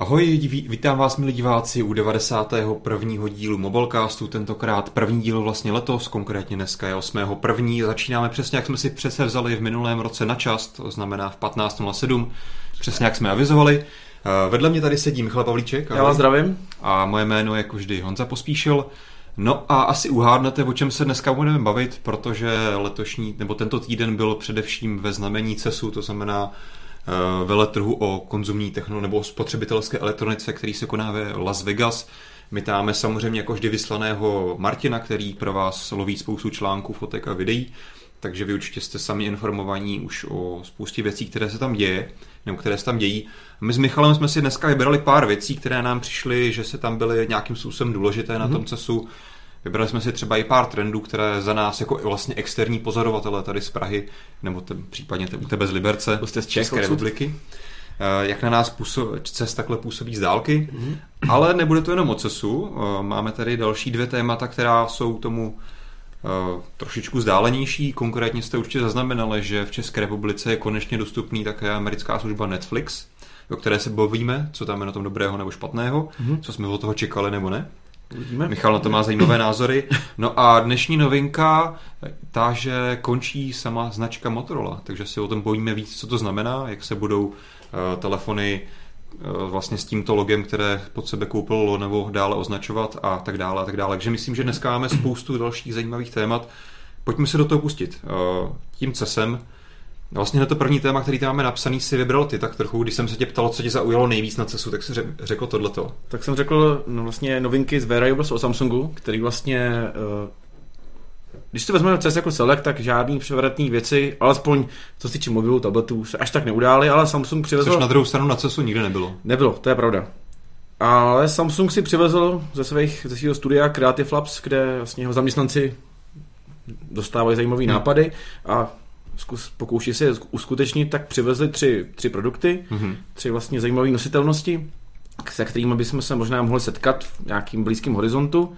Ahoj, vítám vás milí diváci u 91. dílu Mobilecastu, tentokrát první díl vlastně letos, konkrétně dneska je 8. první. Začínáme přesně jak jsme si přece vzali v minulém roce na čas, to znamená v 15.07, přesně jak jsme avizovali. Eh, vedle mě tady sedí Michal Pavlíček. Ahoj. Já vás zdravím. A moje jméno je jako vždy Honza Pospíšil. No a asi uhádnete, o čem se dneska budeme bavit, protože letošní, nebo tento týden byl především ve znamení CESu, to znamená veletrhu o konzumní technologii nebo o spotřebitelské elektronice, který se koná ve Las Vegas. My táme samozřejmě jako vždy vyslaného Martina, který pro vás loví spoustu článků, fotek a videí, takže vy určitě jste sami informovaní už o spoustě věcí, které se tam děje, nebo které se tam dějí. My s Michalem jsme si dneska vybrali pár věcí, které nám přišly, že se tam byly nějakým způsobem důležité na mm-hmm. tom CESu. Vybrali jsme si třeba i pár trendů, které za nás jako vlastně externí pozorovatele tady z Prahy, nebo te, případně te, u tebe z Liberce, z České republiky, eh, jak na nás působ, CES takhle působí z dálky. Mm-hmm. Ale nebude to jenom o CESu, eh, máme tady další dvě témata, která jsou tomu uh, trošičku vzdálenější. Konkrétně jste určitě zaznamenali, že v České republice je konečně dostupný také americká služba Netflix, o které se bavíme, co tam je na tom dobrého nebo špatného, mm-hmm. co jsme od toho čekali nebo ne. Uvidíme. Michal na to má zajímavé názory. No a dnešní novinka, ta, že končí sama značka Motorola, takže si o tom bojíme víc, co to znamená, jak se budou uh, telefony uh, vlastně s tímto logem, které pod sebe koupil nebo dále označovat a tak dále a tak dále. Takže myslím, že dneska máme spoustu dalších zajímavých témat. Pojďme se do toho pustit. Uh, tím CESem Vlastně na to první téma, který tam máme napsaný, si vybral ty tak trochu. Když jsem se tě ptal, co tě zaujalo nejvíc na CESu, tak jsi řekl tohleto. Tak jsem řekl no, vlastně novinky z Wearables o Samsungu, který vlastně uh, když si vezmeme CES jako celek, tak žádný převratný věci, alespoň co se týče mobilů, tabletů, se až tak neudály, ale Samsung přivezl... Což na druhou stranu na CESu nikdy nebylo. Nebylo, to je pravda. Ale Samsung si přivezl ze, svých, ze svého studia Creative Labs, kde vlastně jeho zaměstnanci dostávají zajímavé hmm. nápady a zkus, pokouší se je uskutečnit, tak přivezli tři, tři produkty, mm-hmm. tři vlastně zajímavé nositelnosti, se kterými bychom se možná mohli setkat v nějakým blízkém horizontu.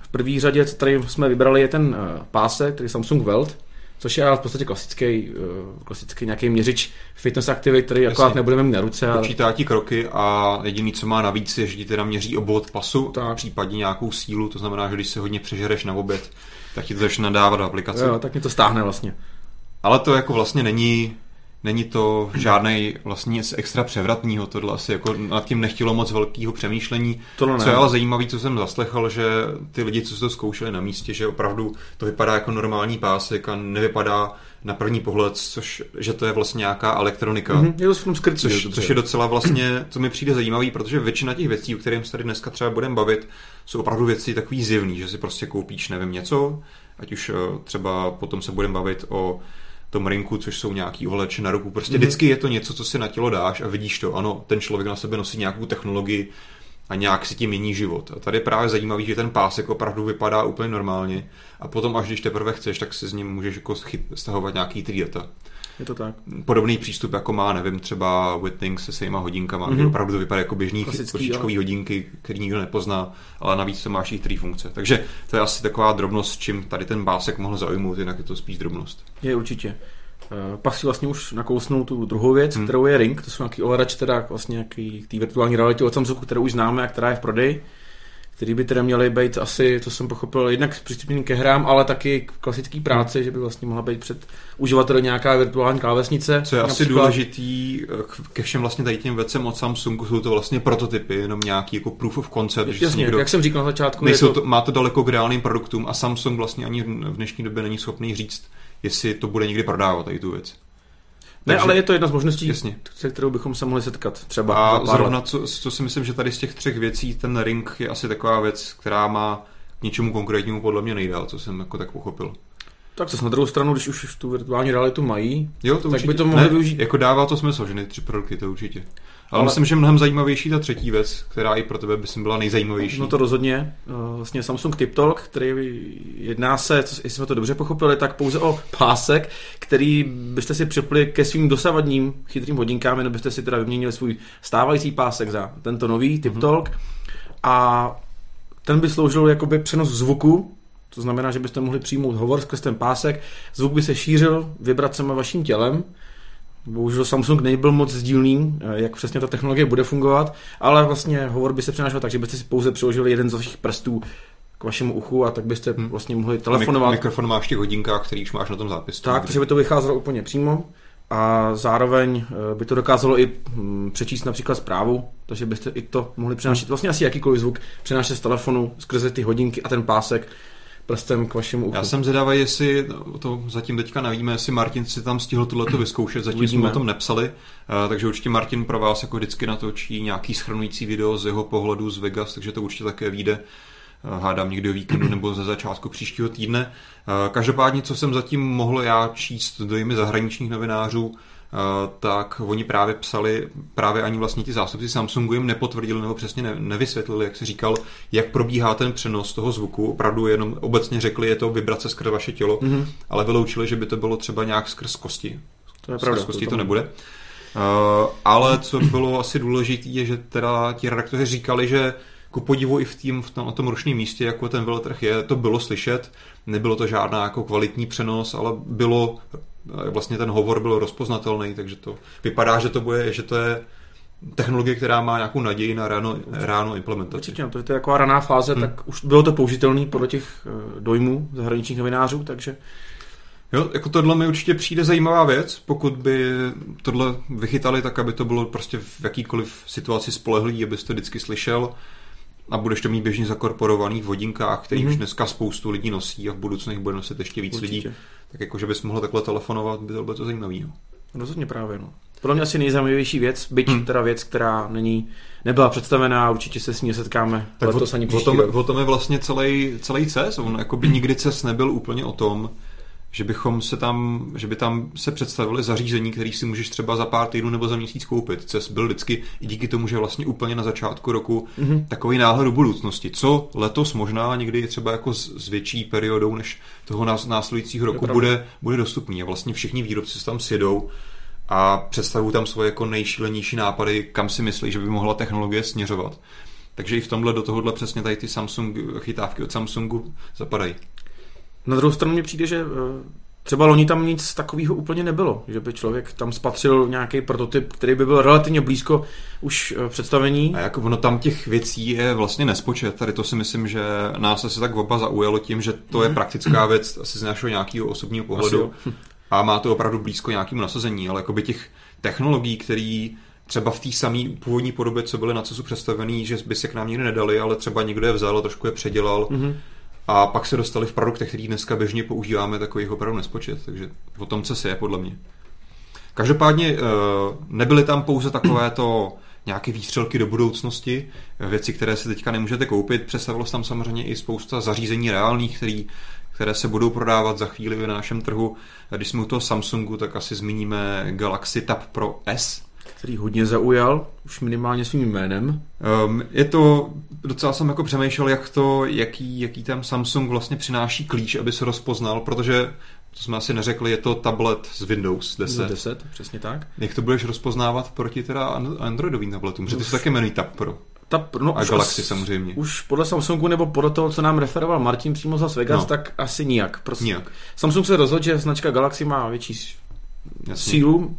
V první řadě, co tady jsme vybrali, je ten uh, pásek, který je Samsung Welt, což je ale v podstatě klasický, uh, klasický nějaký měřič fitness activity, který Jasně. akorát nebudeme mít na ruce. Počítá ti kroky a jediný, co má navíc, je, že ti teda měří obvod pasu, tak. případně nějakou sílu, to znamená, že když se hodně přežereš na oběd, tak ti to začne nadávat do aplikace. Jo, tak mi to stáhne vlastně. Ale to jako vlastně není Není to žádný vlastně nic extra převratného, tohle asi jako nad tím nechtělo moc velkého přemýšlení. Tohle ne. Co je ale zajímavé, co jsem zaslechl, že ty lidi, co se to zkoušeli na místě, že opravdu to vypadá jako normální pásek a nevypadá na první pohled, což, že to je vlastně nějaká elektronika. Mm-hmm, je to v tom skrytí, což, což je docela vlastně, co mi přijde zajímavý, protože většina těch věcí, o kterým se tady dneska třeba budeme bavit, jsou opravdu věci takový zjevný, že si prostě koupíš, nevím, něco, ať už eh, třeba potom se budeme bavit o tom rinku, což jsou nějaký ovleče na ruku. Prostě mm-hmm. vždycky je to něco, co si na tělo dáš a vidíš to. Ano, ten člověk na sebe nosí nějakou technologii a nějak si tím mění život. A tady je právě zajímavý, že ten pásek opravdu vypadá úplně normálně a potom, až když teprve chceš, tak si s ním můžeš jako chyt, stahovat nějaký ty data. Je to tak. Podobný přístup, jako má, nevím, třeba Whitnings se svýma hodinkama, mm-hmm. opravdu to vypadá jako běžný košičkový hodinky, který nikdo nepozná, ale navíc to máš i tři funkce. Takže to je asi taková drobnost, čím tady ten básek mohl zaujmout, jinak je to spíš drobnost. Je určitě. Eh, pak si vlastně už nakousnul tu druhou věc, hmm. kterou je Ring, to jsou nějaký ovladač, teda vlastně nějaký té virtuální reality od Samsungu, kterou už známe a která je v prodeji který by teda měly být asi, to jsem pochopil, jednak přístupný ke hrám, ale taky k klasické práci, že by vlastně mohla být před uživateli nějaká virtuální klávesnice. Co je například... asi důležitý eh, ke všem vlastně tady těm věcem od Samsungu, jsou to vlastně prototypy, jenom nějaký jako proof of concept. Jasně, že někdo, jak jsem říkal na začátku. Nejsou to... To, má to daleko k reálným produktům a Samsung vlastně ani v dnešní době není schopný říct, jestli to bude někdy prodávat, tady tu věc. Ne, Takže, ale je to jedna z možností, jasně. se kterou bychom se mohli setkat třeba. A zrovna, co, co si myslím, že tady z těch třech věcí ten ring je asi taková věc, která má k něčemu konkrétnímu podle mě nejdál, co jsem jako tak pochopil. Tak zase na druhou stranu, když už tu virtuální realitu mají, jo, to tak určitě. by to mohli ne, využít. Jako dává to smysl, že ne tři produkty, to určitě. Ale, ale myslím, že mnohem zajímavější ta třetí věc, která i pro tebe by byla nejzajímavější. No to rozhodně. Eh, vlastně Samsung TipTalk, který jedná se, jestli jsme to dobře pochopili, tak pouze o pásek, který byste si připli ke svým dosavadním chytrým hodinkám, jenom byste si teda vyměnili svůj stávající pásek za tento nový TipTalk. Mm-hmm. A ten by sloužil jakoby přenos zvuku, to znamená, že byste mohli přijmout hovor skrz ten pásek, zvuk by se šířil vibracemi vaším tělem, Bohužel Samsung nebyl moc sdílný, eh, jak přesně ta technologie bude fungovat, ale vlastně hovor by se přenášel tak, že byste si pouze přiložili jeden z vašich prstů k vašemu uchu a tak byste hmm. vlastně mohli telefonovat. Mikrofon máš v těch hodinkách, který už máš na tom zápisu. Tak, takže by to vycházelo úplně přímo a zároveň eh, by to dokázalo i hm, přečíst například zprávu, takže byste i to mohli přenášet, vlastně asi jakýkoliv zvuk, přenášet z telefonu skrze ty hodinky a ten pásek prstem k vašemu uchu. Já jsem zvědavý, jestli to zatím teďka nevíme, jestli Martin si tam stihl tohleto vyzkoušet, zatím Uvidíme. jsme o tom nepsali, eh, takže určitě Martin pro vás jako vždycky natočí nějaký schrnující video z jeho pohledu z Vegas, takže to určitě také vyjde eh, hádám někdy o víkendu nebo ze začátku příštího týdne. Každopádně, co jsem zatím mohl já číst dojmy zahraničních novinářů, Eh, tak oni právě psali, právě ani vlastně ti zástupci Samsungu jim nepotvrdili nebo přesně ne, nevysvětlili, jak se říkal, jak probíhá ten přenos toho zvuku. Opravdu jenom obecně řekli, je to vibrace skrz vaše tělo, mm-hmm. ale vyloučili, že by to bylo třeba nějak skrz kosti. To je pravda. Skrz kosti to, to nebude. Uh, ale co bylo asi důležité, je, že teda ti redaktoři říkali, že ku podivu i v, tým, v tom, na tom rušném místě, jako ten veletrh je, to bylo slyšet. Nebylo to žádná jako kvalitní přenos, ale bylo vlastně ten hovor byl rozpoznatelný, takže to vypadá, že to bude, že to je technologie, která má nějakou naději na ráno, ráno implementaci. Určitě, no, to je taková raná fáze, hmm. tak už bylo to použitelné podle těch eh, dojmů zahraničních novinářů, takže Jo, jako tohle mi určitě přijde zajímavá věc, pokud by tohle vychytali tak, aby to bylo prostě v jakýkoliv situaci spolehlý, abyste vždycky slyšel a budeš to mít běžně zakorporovaný v hodinkách, který mm-hmm. už dneska spoustu lidí nosí a v budoucnu jich bude nosit ještě víc Určitě. lidí. Tak jako, že bys mohl takhle telefonovat, by to bylo to zajímavé. No. Rozhodně právě, no. Podle mě asi nejzajímavější věc, byť hmm. teda věc, která není, nebyla představená, určitě se s ní setkáme tak letos o, ani o tom, o tom je vlastně celý, celý CES, on jako by nikdy CES nebyl úplně o tom, že bychom se tam, že by tam se představili zařízení, který si můžeš třeba za pár týdnů nebo za měsíc koupit. CES byl vždycky i díky tomu, že vlastně úplně na začátku roku mm-hmm. takový náhled do budoucnosti. Co letos možná někdy třeba jako s, s větší periodou než toho nás, následujícího roku bude, bude dostupný. A vlastně všichni výrobci se tam sjedou a představují tam svoje jako nejšílenější nápady, kam si myslí, že by mohla technologie směřovat. Takže i v tomhle do tohohle přesně tady ty Samsung chytávky od Samsungu zapadají. Na druhou stranu mi přijde, že eh, třeba loni tam nic takového úplně nebylo, že by člověk tam spatřil nějaký prototyp, který by byl relativně blízko už eh, představení. A jako ono tam těch věcí je vlastně nespočet. Tady to si myslím, že nás asi tak oba zaujalo tím, že to je mhm. praktická věc asi z našeho nějakého osobního pohledu. A má to opravdu blízko nějakému nasazení, ale jako by těch technologií, které třeba v té samé původní podobě, co byly na CESu představený, že by se k nám nikdy nedali, ale třeba někdo je vzal a trošku je předělal. Mm-hmm a pak se dostali v produktech, který dneska běžně používáme, takových opravdu nespočet. Takže o tom, co se je, podle mě. Každopádně eh, nebyly tam pouze takovéto nějaké výstřelky do budoucnosti, věci, které si teďka nemůžete koupit. Představilo se tam samozřejmě i spousta zařízení reálných, který, které se budou prodávat za chvíli na našem trhu. Když jsme u toho Samsungu, tak asi zmíníme Galaxy Tab Pro S, který hodně zaujal, už minimálně svým jménem. Um, je to, docela jsem jako přemýšlel, jak to, jaký, jaký tam Samsung vlastně přináší klíč, aby se rozpoznal, protože to jsme asi neřekli, je to tablet z Windows 10. 10, přesně tak. Jak to budeš rozpoznávat proti teda Androidovým tabletům? Protože ty se taky jmenují Tab Pro. Tab, no, a Galaxy samozřejmě. Už podle Samsungu nebo podle toho, co nám referoval Martin přímo za Vegas, no. tak asi nijak. Prostě nijak. Samsung se rozhodl, že značka Galaxy má větší Jasně. sílu,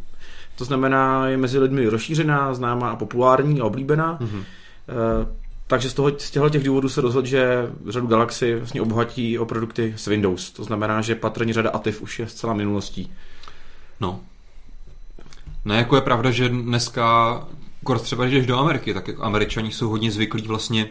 to znamená, je mezi lidmi rozšířená, známá a populární a oblíbená. Mm-hmm. takže z, toho, z těchto těch důvodů se rozhodl, že řadu Galaxy vlastně obohatí o produkty s Windows. To znamená, že patrně řada Ativ už je zcela minulostí. No. Ne, jako je pravda, že dneska, kort třeba když jdeš do Ameriky, tak jako američani jsou hodně zvyklí vlastně,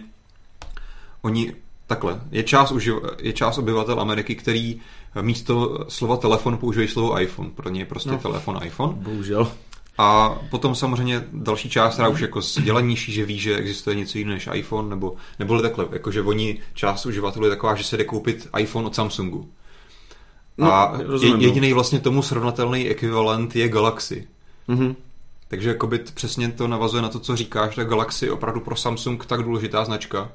oni takhle, je část, uživ, je část obyvatel Ameriky, který místo slova telefon používají slovo iPhone. Pro ně je prostě no, telefon iPhone. Bohužel. A potom samozřejmě další část, která už jako dělanější, že ví, že existuje něco jiného než iPhone, nebo, nebo takhle, jakože oni, část uživatelů je taková, že se jde koupit iPhone od Samsungu. No, a rozumím, no. jediný vlastně tomu srovnatelný ekvivalent je Galaxy. Mm-hmm. Takže jakoby přesně to navazuje na to, co říkáš, že Galaxy je opravdu pro Samsung tak důležitá značka,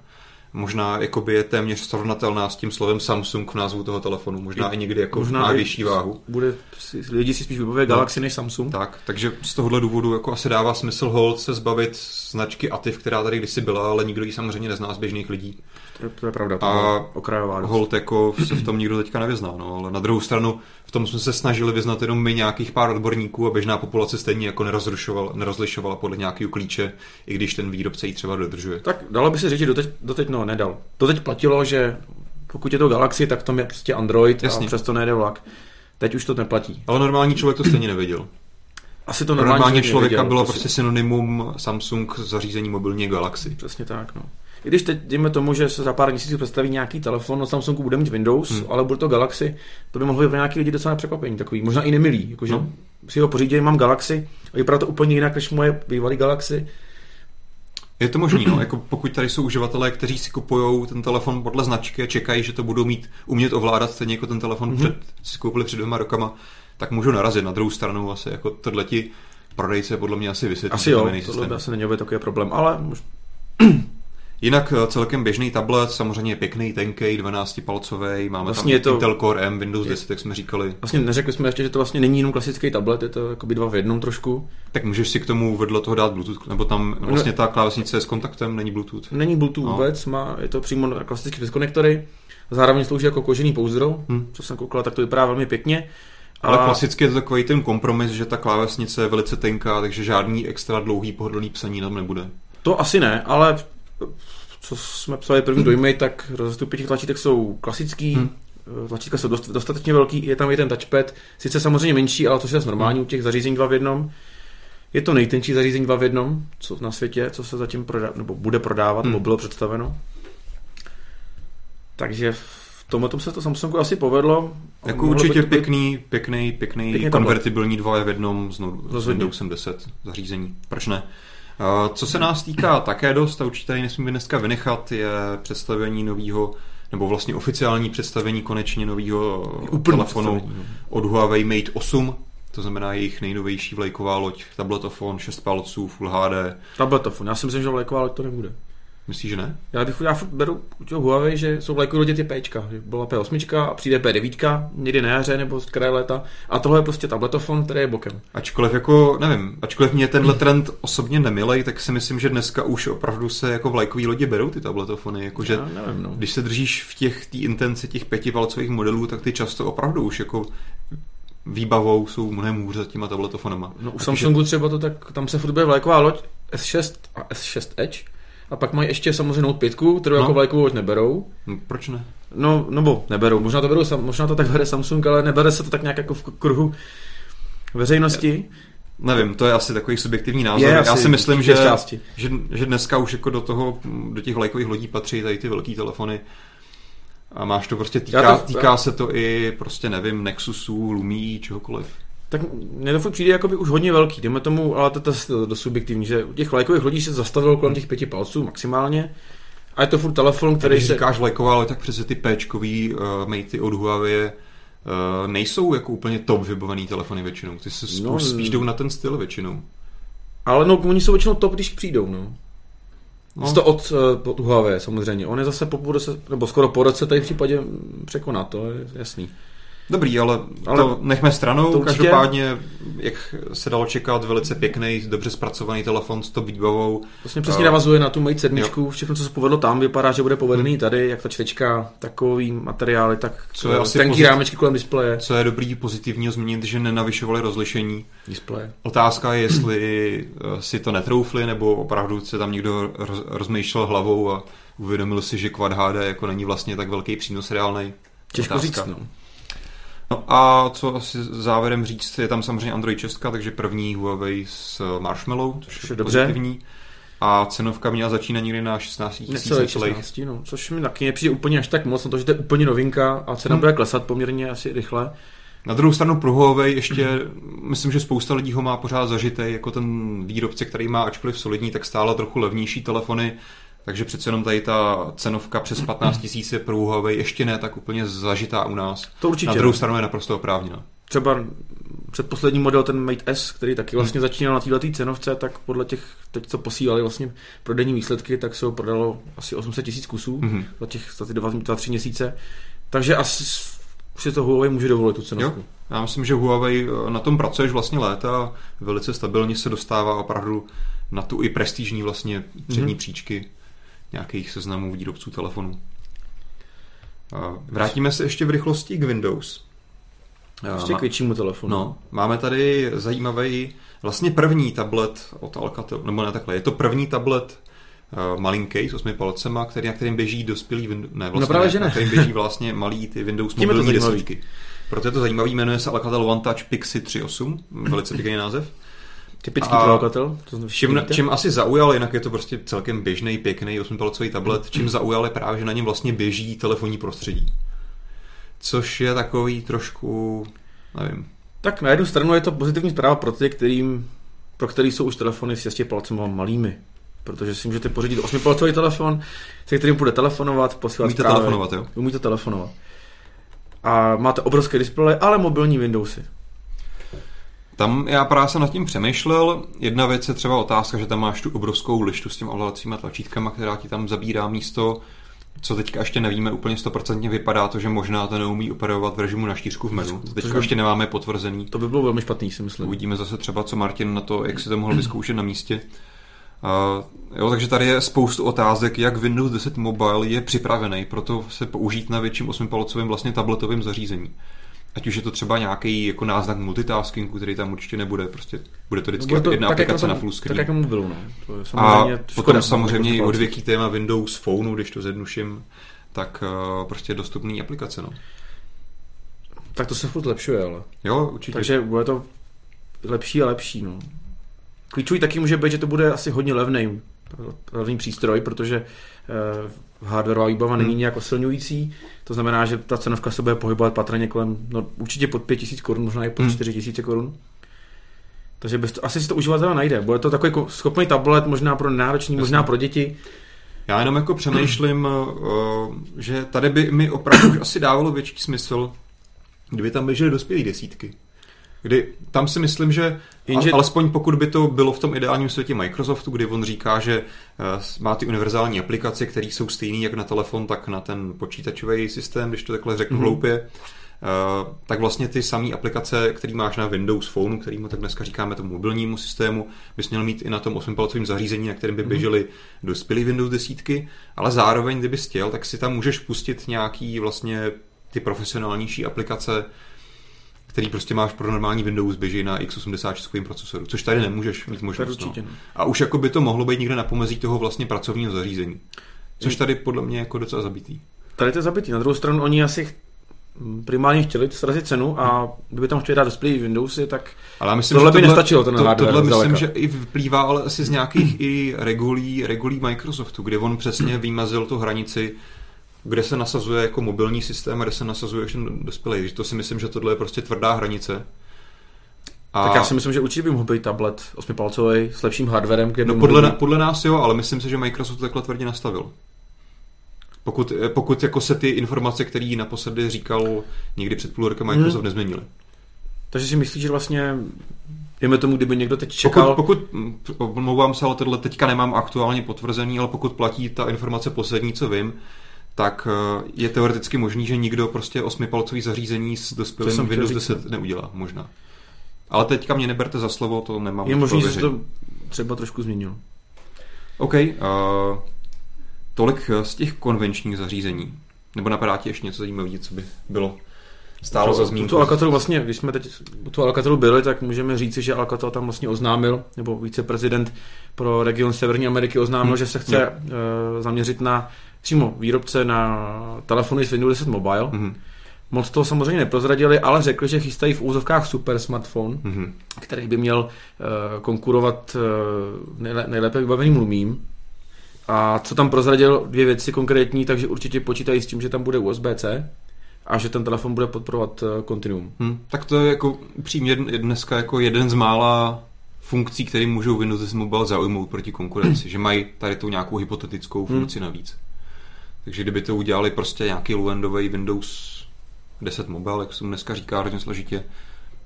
možná jakoby je téměř srovnatelná s tím slovem Samsung v názvu toho telefonu. Možná i, i někdy jako možná má vyšší váhu. Bude, si, lidi si spíš vybaví Galaxy než Samsung. Tak, takže z tohohle důvodu jako asi dává smysl hold se zbavit značky Ativ, která tady kdysi byla, ale nikdo ji samozřejmě nezná z běžných lidí. To je, to je pravda, to A okrajová dost. Hold jako se v tom nikdo teďka nevyzná, no, ale na druhou stranu tom jsme se snažili vyznat jenom my nějakých pár odborníků a běžná populace stejně jako nerozlišovala, nerozlišovala podle nějakého klíče, i když ten výrobce ji třeba dodržuje. Tak dalo by se říct, že doteď, doteď no, nedal. Doteď platilo, že pokud je to Galaxy, tak tam je prostě Android Jasně. a přesto nejde vlak. Teď už to neplatí. Ale normální člověk to stejně nevěděl. Asi to normální člověk člověka nevěděl, bylo prostě synonymum Samsung zařízení mobilní Galaxy. Přesně tak, no. I když teď dejme tomu, že se za pár měsíců představí nějaký telefon od Samsungu, bude mít Windows, Hmm. ale bude to Galaxy, to by mohlo být pro nějaký lidi docela překvapení, takový, možná i nemilý, jakože No. no. si ho pořídím, mám Galaxy a vypadá to úplně jinak než moje bývalý Galaxy. Je to možný, no, jako pokud tady jsou uživatelé, kteří si kupují ten telefon podle značky a čekají, že to budou mít umět ovládat stejně jako ten telefon Mhm. mm-hmm. před, si koupili před dvěma rokama, tak můžou narazit. Na druhou stranu asi jako tohle ti prodejce podle mě asi vysvětlí. Asi jo, tohle systém. by asi není takový problém, ale Jinak eh, celkem běžný tablet, samozřejmě je pěkný, tenkej, 12-palcový, máme Vlastně tam je to- Intel Core M, Windows je- 10, jak jsme říkali. vlastně neřekli jsme ještě, že to vlastně není jenom klasický tablet, je to jakoby dva v jednom trošku. Tak můžeš si k tomu vedle toho dát Bluetooth, nebo tam vlastně ta klávesnice je s kontaktem, není Bluetooth. Není Bluetooth No. vůbec, má, je to přímo na klasický přes konektory, zároveň slouží jako kožený pouzdro, Hm. hmm. co jsem koukal, tak to vypadá velmi pěkně. Ale klasicky je to takový ten kompromis, že ta klávesnice je velice tenká, takže žádný extra dlouhý pohodlný psaní tam nebude. To asi ne, ale co jsme psali první dojmy, tak rozestupy těch tlačítek jsou klasický, Hmm. hmm. tlačítka jsou dost, dostatečně velký, je tam i ten touchpad, sice samozřejmě menší, ale to je zase normální u těch zařízení dva v jednom. Je to nejtenčí zařízení dva v jednom, co na světě, co se zatím prodá, nebo bude prodávat, Hmm. nebo bylo představeno. Takže v tomhle tom se to Samsungu asi povedlo. Jako určitě být- pěkný, pěkný, pěkný, Pěkný konvertibilní dva v jednom s, no, s Rozhodně. Windowsem 10 zařízení. Proč ne? Co se nás týká také dost, a určitě tady nesmíme dneska vynechat, je představení nového nebo vlastně oficiální představení konečně nového telefonu no. od Huawei Mate 8, to znamená jejich nejnovější vlajková loď, tabletofon, 6 palců, Full HD. Tabletofon, já si myslím, že vlajková loď to nebude. Myslíš, že ne? Já, bych, já furt beru u toho Huawei, že jsou vlajkové lodě ty Pčka, že byla P8 a přijde P9, někdy na jaře nebo z kraje léta a tohle je prostě tabletofon, který je bokem. Ačkoliv jako, nevím, ačkoliv mě tenhle trend osobně nemilej, tak si myslím, že dneska už opravdu se jako vlajkový lodě berou ty tabletofony, jakože Já nevím, no. když se držíš v těch té intenci těch pětivalcových modelů, tak ty často opravdu už jako výbavou jsou mnohem hůře za těma tabletofonama. no u Samsungu třeba to tak, tam se furt bude vlajková loď S6 a S6 Edge a pak mají ještě samozřejmě Note 5, kterou No. jako vlajkovou loď neberou. No, proč ne? No, nebo neberou, možná to, berou, možná to tak bere Samsung, ale nebere se to tak nějak jako v kruhu veřejnosti. Nevím, to je asi takový subjektivní názor. Je Já si myslím, že, části. že, že dneska už jako do toho, do těch vlajkových lodí patří tady ty velký telefony. A máš to prostě, týká, Já to- týká se to i prostě nevím, Nexusů, Lumí, čehokoliv. Tak mně to furt přijde jako by už hodně velký, dejme tomu, ale to, to, to, to subjektivní, že u těch vlajkových lodí se zastavilo kolem těch pěti palců maximálně a je to furt telefon, který Když se... říkáš vlajková, ale tak přece ty Pčkový uh, matey od Huawei uh, nejsou jako úplně top vybavený telefony většinou. Ty se No, no, spíš jdou na ten styl většinou. Ale no, oni jsou většinou top, když přijdou, no. No. No. To od, eh, od Huawei samozřejmě. On je zase po půl roce, nebo skoro po roce tady v případě překoná, to je jasný. Dobrý, ale, ale to nechme stranou. to určitě- Každopádně, jak se dalo čekat, velice pěkný, dobře zpracovaný telefon s top výbavou. Vlastně přesně A- navazuje na tu Mate 7, všechno, co se povedlo tam, vypadá, že bude povedený tady, jak ta čtečka, takový materiály, tak Hmm. Co je asi tenký pozit- rámečky kolem displeje. Co je dobrý pozitivního zmínit, že nenavyšovali rozlišení. Displeje. Otázka je, jestli eh, si to netroufli, nebo opravdu se tam někdo roz, rozmýšlel hlavou a uvědomil si, že Quad HD jako není vlastně tak velký přínos reálný. Těžko Otázka. říct, no. No a co asi závěrem říct, je tam samozřejmě Android 6, takže první Huawei s Marshmallow, což Což je dobře. pozitivní. A cenovka měla začínat někdy na 16 000 Necelých necelých. 16, no, což mi taky nepřijde úplně až tak moc, na to, že to je úplně novinka a cena Hmm. bude klesat poměrně asi rychle. Na druhou stranu pro Huawei ještě, myslím, že spousta lidí ho má pořád zažitý, jako ten výrobce, který má ačkoliv solidní, tak stále trochu levnější telefony, takže přece jenom tady ta cenovka přes 15 000 je pro Huawei ještě ne tak úplně zažitá u nás. To určitě. Na druhou stranu je naprosto oprávněná. Třeba předposlední model, ten Mate S, který taky vlastně začínal na této cenovce, tak podle těch, teď co posílali vlastně prodejní výsledky, tak se ho prodalo asi 800 tisíc kusů Mhm. za těch za ty dva, dva, tři měsíce. Takže asi si to Huawei může dovolit tu cenovku. Jo. Já myslím, že Huawei eh, na tom pracuješ vlastně léta a velice stabilně se dostává opravdu na tu i prestižní vlastně přední Mhm. příčky nějakých seznamů výrobců telefonů. Vrátíme se ještě v rychlosti k Windows. Ještě k většímu telefonu. No, máme tady zajímavý, vlastně první tablet od Alcatel, nebo ne takhle, je to první tablet uh, malinký s osmi palcema, který, na kterým běží dospělý Windows, ne, vlastně No právě, že ne. na kterým běží vlastně malý ty Windows Tím mobilní desítky. Proto je to zajímavý, jmenuje se Alcatel One Touch Pixie 3.8, velice pěkný název. Typický A- pro Alcatel. To znamená, Čím, čím asi zaujal, jinak je to prostě celkem běžný, pěkný 8-palcový tablet, čím zaujal je právě, že na něm vlastně běží telefonní prostředí. Což je takový trošku, nevím, Tak na jednu stranu je to pozitivní zpráva pro ty, kterým, pro který jsou už telefony s 6 palcema malými. Protože si můžete pořídit 8-palcový telefon, se kterým bude telefonovat, posílat umíte zprávy. telefonovat, jo? Umíte telefonovat. A máte obrovské displeje, ale mobilní Windowsy. Tam já právě jsem nad tím přemýšlel. Jedna věc je třeba otázka, že tam máš tu obrovskou lištu s těmi ovládacíma tlačítkama, která ti tam zabírá místo. Co teďka ještě nevíme úplně stoprocentně, vypadá to, že možná to neumí operovat v režimu na štířku v menu. To teďka Což- ještě nemáme potvrzený. To by bylo velmi špatný, si myslím. Uvidíme zase třeba, co Martin na to, jak si to mohl vyzkoušet na místě. Uh, jo, takže tady je spoustu otázek, jak Windows 10 Mobile je připravený pro to se použít na větším 8-palcovém vlastně tabletovém zařízení. Ať už je to třeba nějaký jako náznak multitaskingu, který tam určitě nebude, prostě bude to vždycky Bude to jedna tak, jak aplikace na, na full tak screen. jak na mobilu, no. To je A samozřejmě potom škoda, samozřejmě i no, odvěký téma Windows Phoneu, když to zjednuším, tak uh, prostě dostupný aplikace. No. Tak to se furt lepšuje, ale. Jo, určitě. Takže bude to lepší a lepší, no. Klíčový taky může být, že to bude asi hodně levný, levný přístroj, protože eh, hardwareová výbava není Hmm. nějak osilňující, to znamená, že ta cenovka se bude pohybovat patrně kolem, no určitě pod 5000 korun, možná i pod Hmm. 4000 korun. Takže bez to, asi si to uživatel najde. Bude to takový ko- schopný tablet, možná pro náročný, Jasně. možná pro děti. Já jenom jako přemýšlím, uh, že tady by mi opravdu už asi dávalo větší smysl, kdyby tam běžely dospělé desítky. Kdy tam si myslím, že Jenže- a, alespoň pokud by to bylo v tom ideálním světě Microsoftu, kdy on říká, že uh, má ty univerzální aplikace, které jsou stejné jak na telefon, tak na ten počítačový systém, když to takhle řeknu Mhm. mm-hmm. hloupě, Uh, tak vlastně ty samé aplikace, které máš na Windows Phoneu, kterýmu tak dneska říkáme tomu mobilnímu systému, bys měl mít i na tom 8-palcovém zařízení, na kterém by Mhm. běžely dospělý Windows desítky, ale zároveň, kdyby chtěl, tak si tam můžeš pustit nějaký vlastně ty profesionálnější aplikace, který prostě máš pro normální Windows běží na x86 procesoru, což tady nemůžeš mít možnost. No. A už jako by to mohlo být někde na pomezí toho vlastně pracovního zařízení. Což tady podle mě jako docela zabitý. Tady to je zabitý. Na druhou stranu oni asi primárně chtěli srazit cenu a kdyby tam chtěli dát display Windowsy, tak Ale já myslím, Tohle že by nestačilo, ten to, hardware tohle myslím, zdaleka. že i vyplývá ale asi z nějakých i regulí, regulí Microsoftu, kde on přesně vymazil tu hranici, kde se nasazuje jako mobilní systém a kde se nasazuje ještě dospělý. Takže to si myslím, že tohle je prostě tvrdá hranice. A Tak já si myslím, že určitě by mohl být tablet 8-palcový s lepším hardwarem, kde by no podle, být- podle nás jo, ale myslím si, že Microsoft to takhle tvrdě nastavil. Pokud, pokud jako se ty informace, které naposledy říkal někdy před půl rokem Microsoft, Hmm. nezměnily. Takže si myslíš, že vlastně, dejme tomu, kdyby někdo teď čekal, Pokud, pokud, omlouvám se, ale tohle teďka nemám aktuálně potvrzený, ale pokud platí ta informace poslední, co vím, tak eh, je teoreticky možný, že nikdo prostě osmipalcový zařízení s dospělým Windows říct, 10 neudělá, možná. Ale teďka mě neberte za slovo, to nemám. je možný, že se to třeba trošku změnilo. OK, uh, tolik z těch konvenčních zařízení. Nebo napadá ti ještě něco zajímavého, co by bylo stálo za zmínku? toho Alcatelu vlastně, když jsme teď u toho Alcatelu byli, tak můžeme říci, že Alcatel tam vlastně oznámil, nebo viceprezident pro region Severní Ameriky oznámil, Hmm, že se chce uh, zaměřit na přímo výrobce na telefony s Windows 10 Mobile. Mhm, Moc toho samozřejmě neprozradili, ale řekli, že chystají v úzovkách super smartphone, mhm. který by měl uh, konkurovat uh, nejle, nejlépe vybaveným Lumím. A co tam prozradil, dvě věci konkrétní, takže určitě počítají s tím, že tam bude USB-C a že ten telefon bude podporovat uh, Continuum. Hm, tak to je jako upřímně dn- dneska jako jeden z mála funkcí, které můžou Windows 10 Mobile zaujmout proti konkurenci, že mají tady tu nějakou hypotetickou funkci navíc. Takže kdyby to udělali prostě nějaký low-endový Windows 10 Mobile, jak se mu dneska říká hrozně složitě,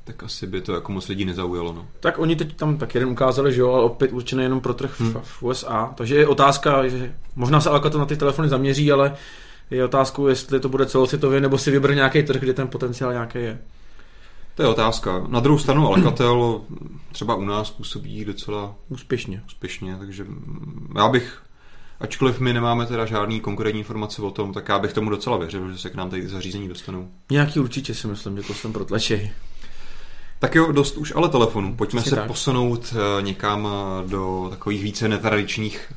tak asi by to jako moc lidí nezaujalo. No. Tak oni teď tam tak jeden ukázali, že jo, ale opět určeně jenom pro trh v, v USA. Takže je otázka, že možná se Alcatel na ty telefony zaměří, ale je otázkou, jestli to bude celosvětově, nebo si vybere nějaký trh, kde ten potenciál nějaký je. To je otázka. Na druhou stranu Alcatel třeba u nás působí docela Úspěšně. úspěšně, takže já bych, ačkoliv my nemáme teda žádný konkrétní informace o tom, tak já bych tomu docela věřil, že se k nám tady zařízení dostanou. Nějaký určitě si myslím, že to jsem protlačej. Tak jo, dost už ale telefonů. Pojďme Přesně se tak. posunout eh, někam eh, do takových více netradičních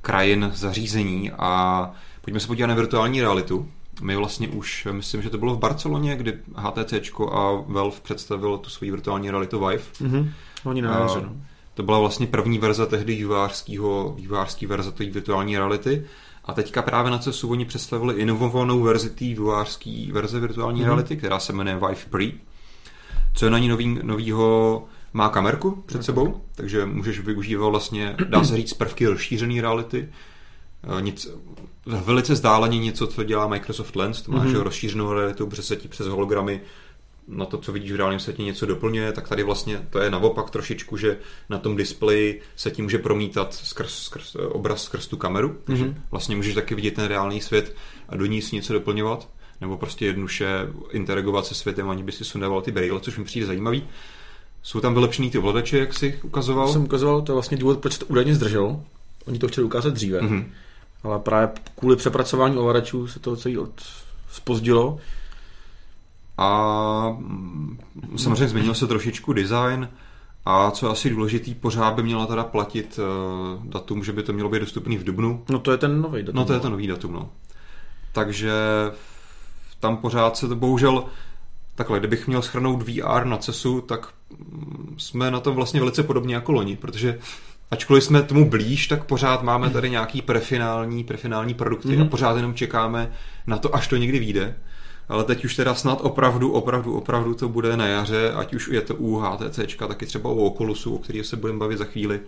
krajin zařízení a pojďme se podívat na virtuální realitu. My vlastně už, eh, myslím, že to bylo v Barceloně, kdy HTC a Valve představil tu svoji virtuální realitu Vive. Mhm. Oni na A jaře, no. To byla vlastně první verze tehdy vývářského, vývářský verze té virtuální reality. A teďka právě na CESu oni představili inovovanou verzi té vývářské verze virtuální Mhm. mm-hmm. reality, která se jmenuje Vive Pre. Co je na ní nový, novýho, má kamerku před sebou, takže můžeš využívat vlastně, dá se říct, prvky rozšířené reality. Eh, Nic, velice zdáleně něco, co dělá Microsoft Lens, to máš Mhm. mm-hmm. rozšířenou realitu, protože se ti přes hologramy na to, co vidíš v reálném světě, něco doplňuje, tak tady vlastně to je naopak trošičku, že na tom displeji se ti může promítat skrz, skrz eh, obraz skrz tu kameru, takže Mhm. vlastně můžeš taky vidět ten reálný svět a do ní si něco doplňovat, nebo prostě jednoduše interagovat se světem, ani by si sundával ty brýle, což mi přijde zajímavý. Jsou tam vylepšený ty ovladače, jak jsi ukazoval. To jsem ukazoval, to je vlastně důvod, proč to údajně zdrželo. Oni to chtěli ukázat dříve, Mhm. ale právě kvůli přepracování ovladačů se to celý od... spozdilo. A mm, samozřejmě změnil se trošičku design a co je asi důležitý, pořád by měla teda platit uh, datum, že by to mělo být dostupný v Dubnu. No to je ten nový datum. No to je to nový datum, no. Takže tam pořád se to bohužel takhle, kdybych měl schrnout VR na CESu, tak mm, jsme na tom vlastně velice podobně jako loni, protože ačkoliv jsme tomu blíž, tak pořád máme tady nějaký prefinální, prefinální produkty mm-hmm. a Mhm. pořád jenom čekáme na to, až to někdy vyjde. Ale teď už teda snad opravdu, opravdu, opravdu to bude na jaře, ať už je to u HTC, taky třeba u Oculusu, o kterých se budeme bavit za chvíli.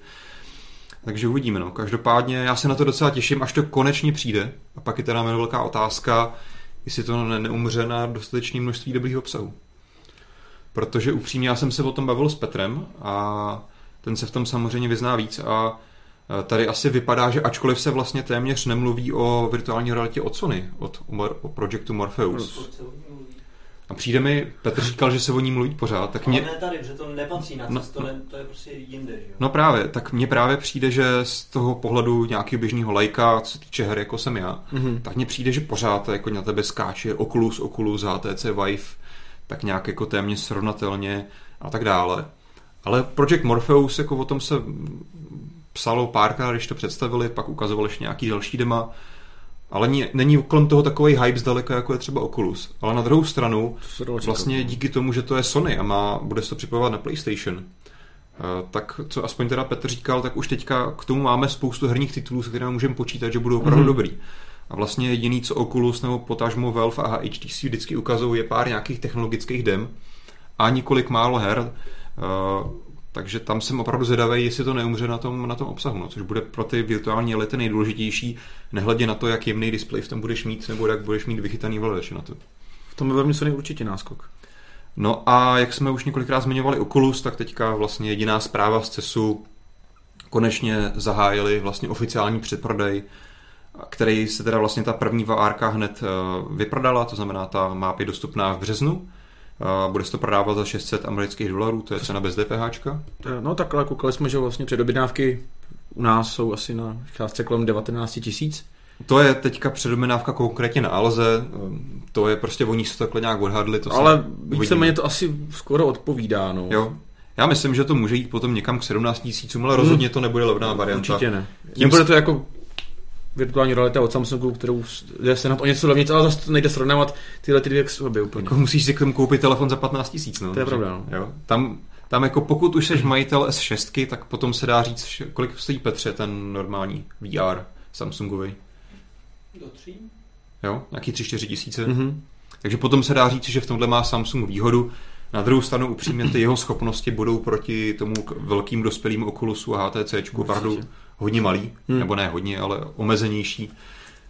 Takže uvidíme. No. Každopádně já se na to docela těším, až to konečně přijde. A pak je teda velká otázka, jestli to ne- neumře na dostatečné množství dobrých obsahu. Protože upřímně já jsem se o tom bavil s Petrem a ten se v tom samozřejmě vyzná víc a tady asi vypadá, že ačkoliv se vlastně téměř nemluví o virtuální realitě od Sony, od Mor- o projektu Morpheus. A přijde mi, Petr říkal, že se o ní mluví pořád, tak Ale mě, ne tady, protože to nepatří na No, cestu, to, ne, to je prostě jinde, že jo? No právě, tak mně právě přijde, že z toho pohledu nějakého běžného lajka, co se týče her, jako jsem já, Mhm. tak mně přijde, že pořád jako na tebe skáče Oculus, Oculus, HTC Vive, tak nějak jako téměř srovnatelně a tak dále. Ale Project Morpheus, jako o tom se psalo párkrát, když to představili, pak ukazovali ještě nějaký další dema, ale ní- není kolem toho takový hype zdaleka, jako je třeba Oculus. Ale na druhou stranu, To. Vlastně díky tomu, že to je Sony a má, bude se to připojovat na PlayStation, eh, tak co aspoň teda Petr říkal, tak už teďka k tomu máme spoustu herních titulů, se kterými můžeme počítat, že budou opravdu Mhm. mm-hmm. dobrý. A vlastně jediný, co Oculus nebo potažmo Valve a HTC vždycky ukazují, je pár nějakých technologických dem a několik málo her. Takže tam jsem opravdu zvědavý, jestli to neumře na tom, na tom obsahu, no, což bude pro ty virtuální reality nejdůležitější, nehledě na to, jak jemný displej v tom budeš mít, nebo jak budeš mít vychytaný ovladače na to. V tom by Sony určitě náskok. No a jak jsme už několikrát zmiňovali Oculus, tak teďka vlastně jediná zpráva z CESu konečně zahájili vlastně oficiální předprodej, který se teda vlastně ta první VR hned eh, vyprodala, to znamená ta má být dostupná v březnu. Bude se to prodávat za 600 amerických dolarů, to je cena bez DPH. No takhle koukali jsme, že vlastně předobjednávky u nás jsou asi na částce kolem 19 tisíc. To je teďka předominávka konkrétně na Alze, eh, to je prostě oni se to takhle nějak odhadli. To Ale víceméně to asi skoro odpovídá, no. Jo. Já myslím, že to může jít potom někam k 17 tisícům, ale rozhodně to nebude levná varianta. Určitě ne. Tím Nebude to jako virtuální realita od Samsungu, kterou jde se na to o něco levnic, ale zase to nejde srovnávat tyhle ty dvě k sobě úplně. Jako musíš si k tomu koupit telefon za 15 tisíc. No. To je pravda, no. Jo. Tam, tam jako pokud už jsi majitel S6, tak potom se dá říct, že- kolik stojí Petře ten normální VR Samsungový. Do tří? Jo, nějaký 3-4 tisíce. Mhm. Takže potom se dá říct, že v tomhle má Samsung výhodu. Na druhou stranu upřímně ty jeho schopnosti budou proti tomu velkým dospělým Oculusu a HTC opravdu hodně malý, Hmm. nebo ne hodně, ale omezenější.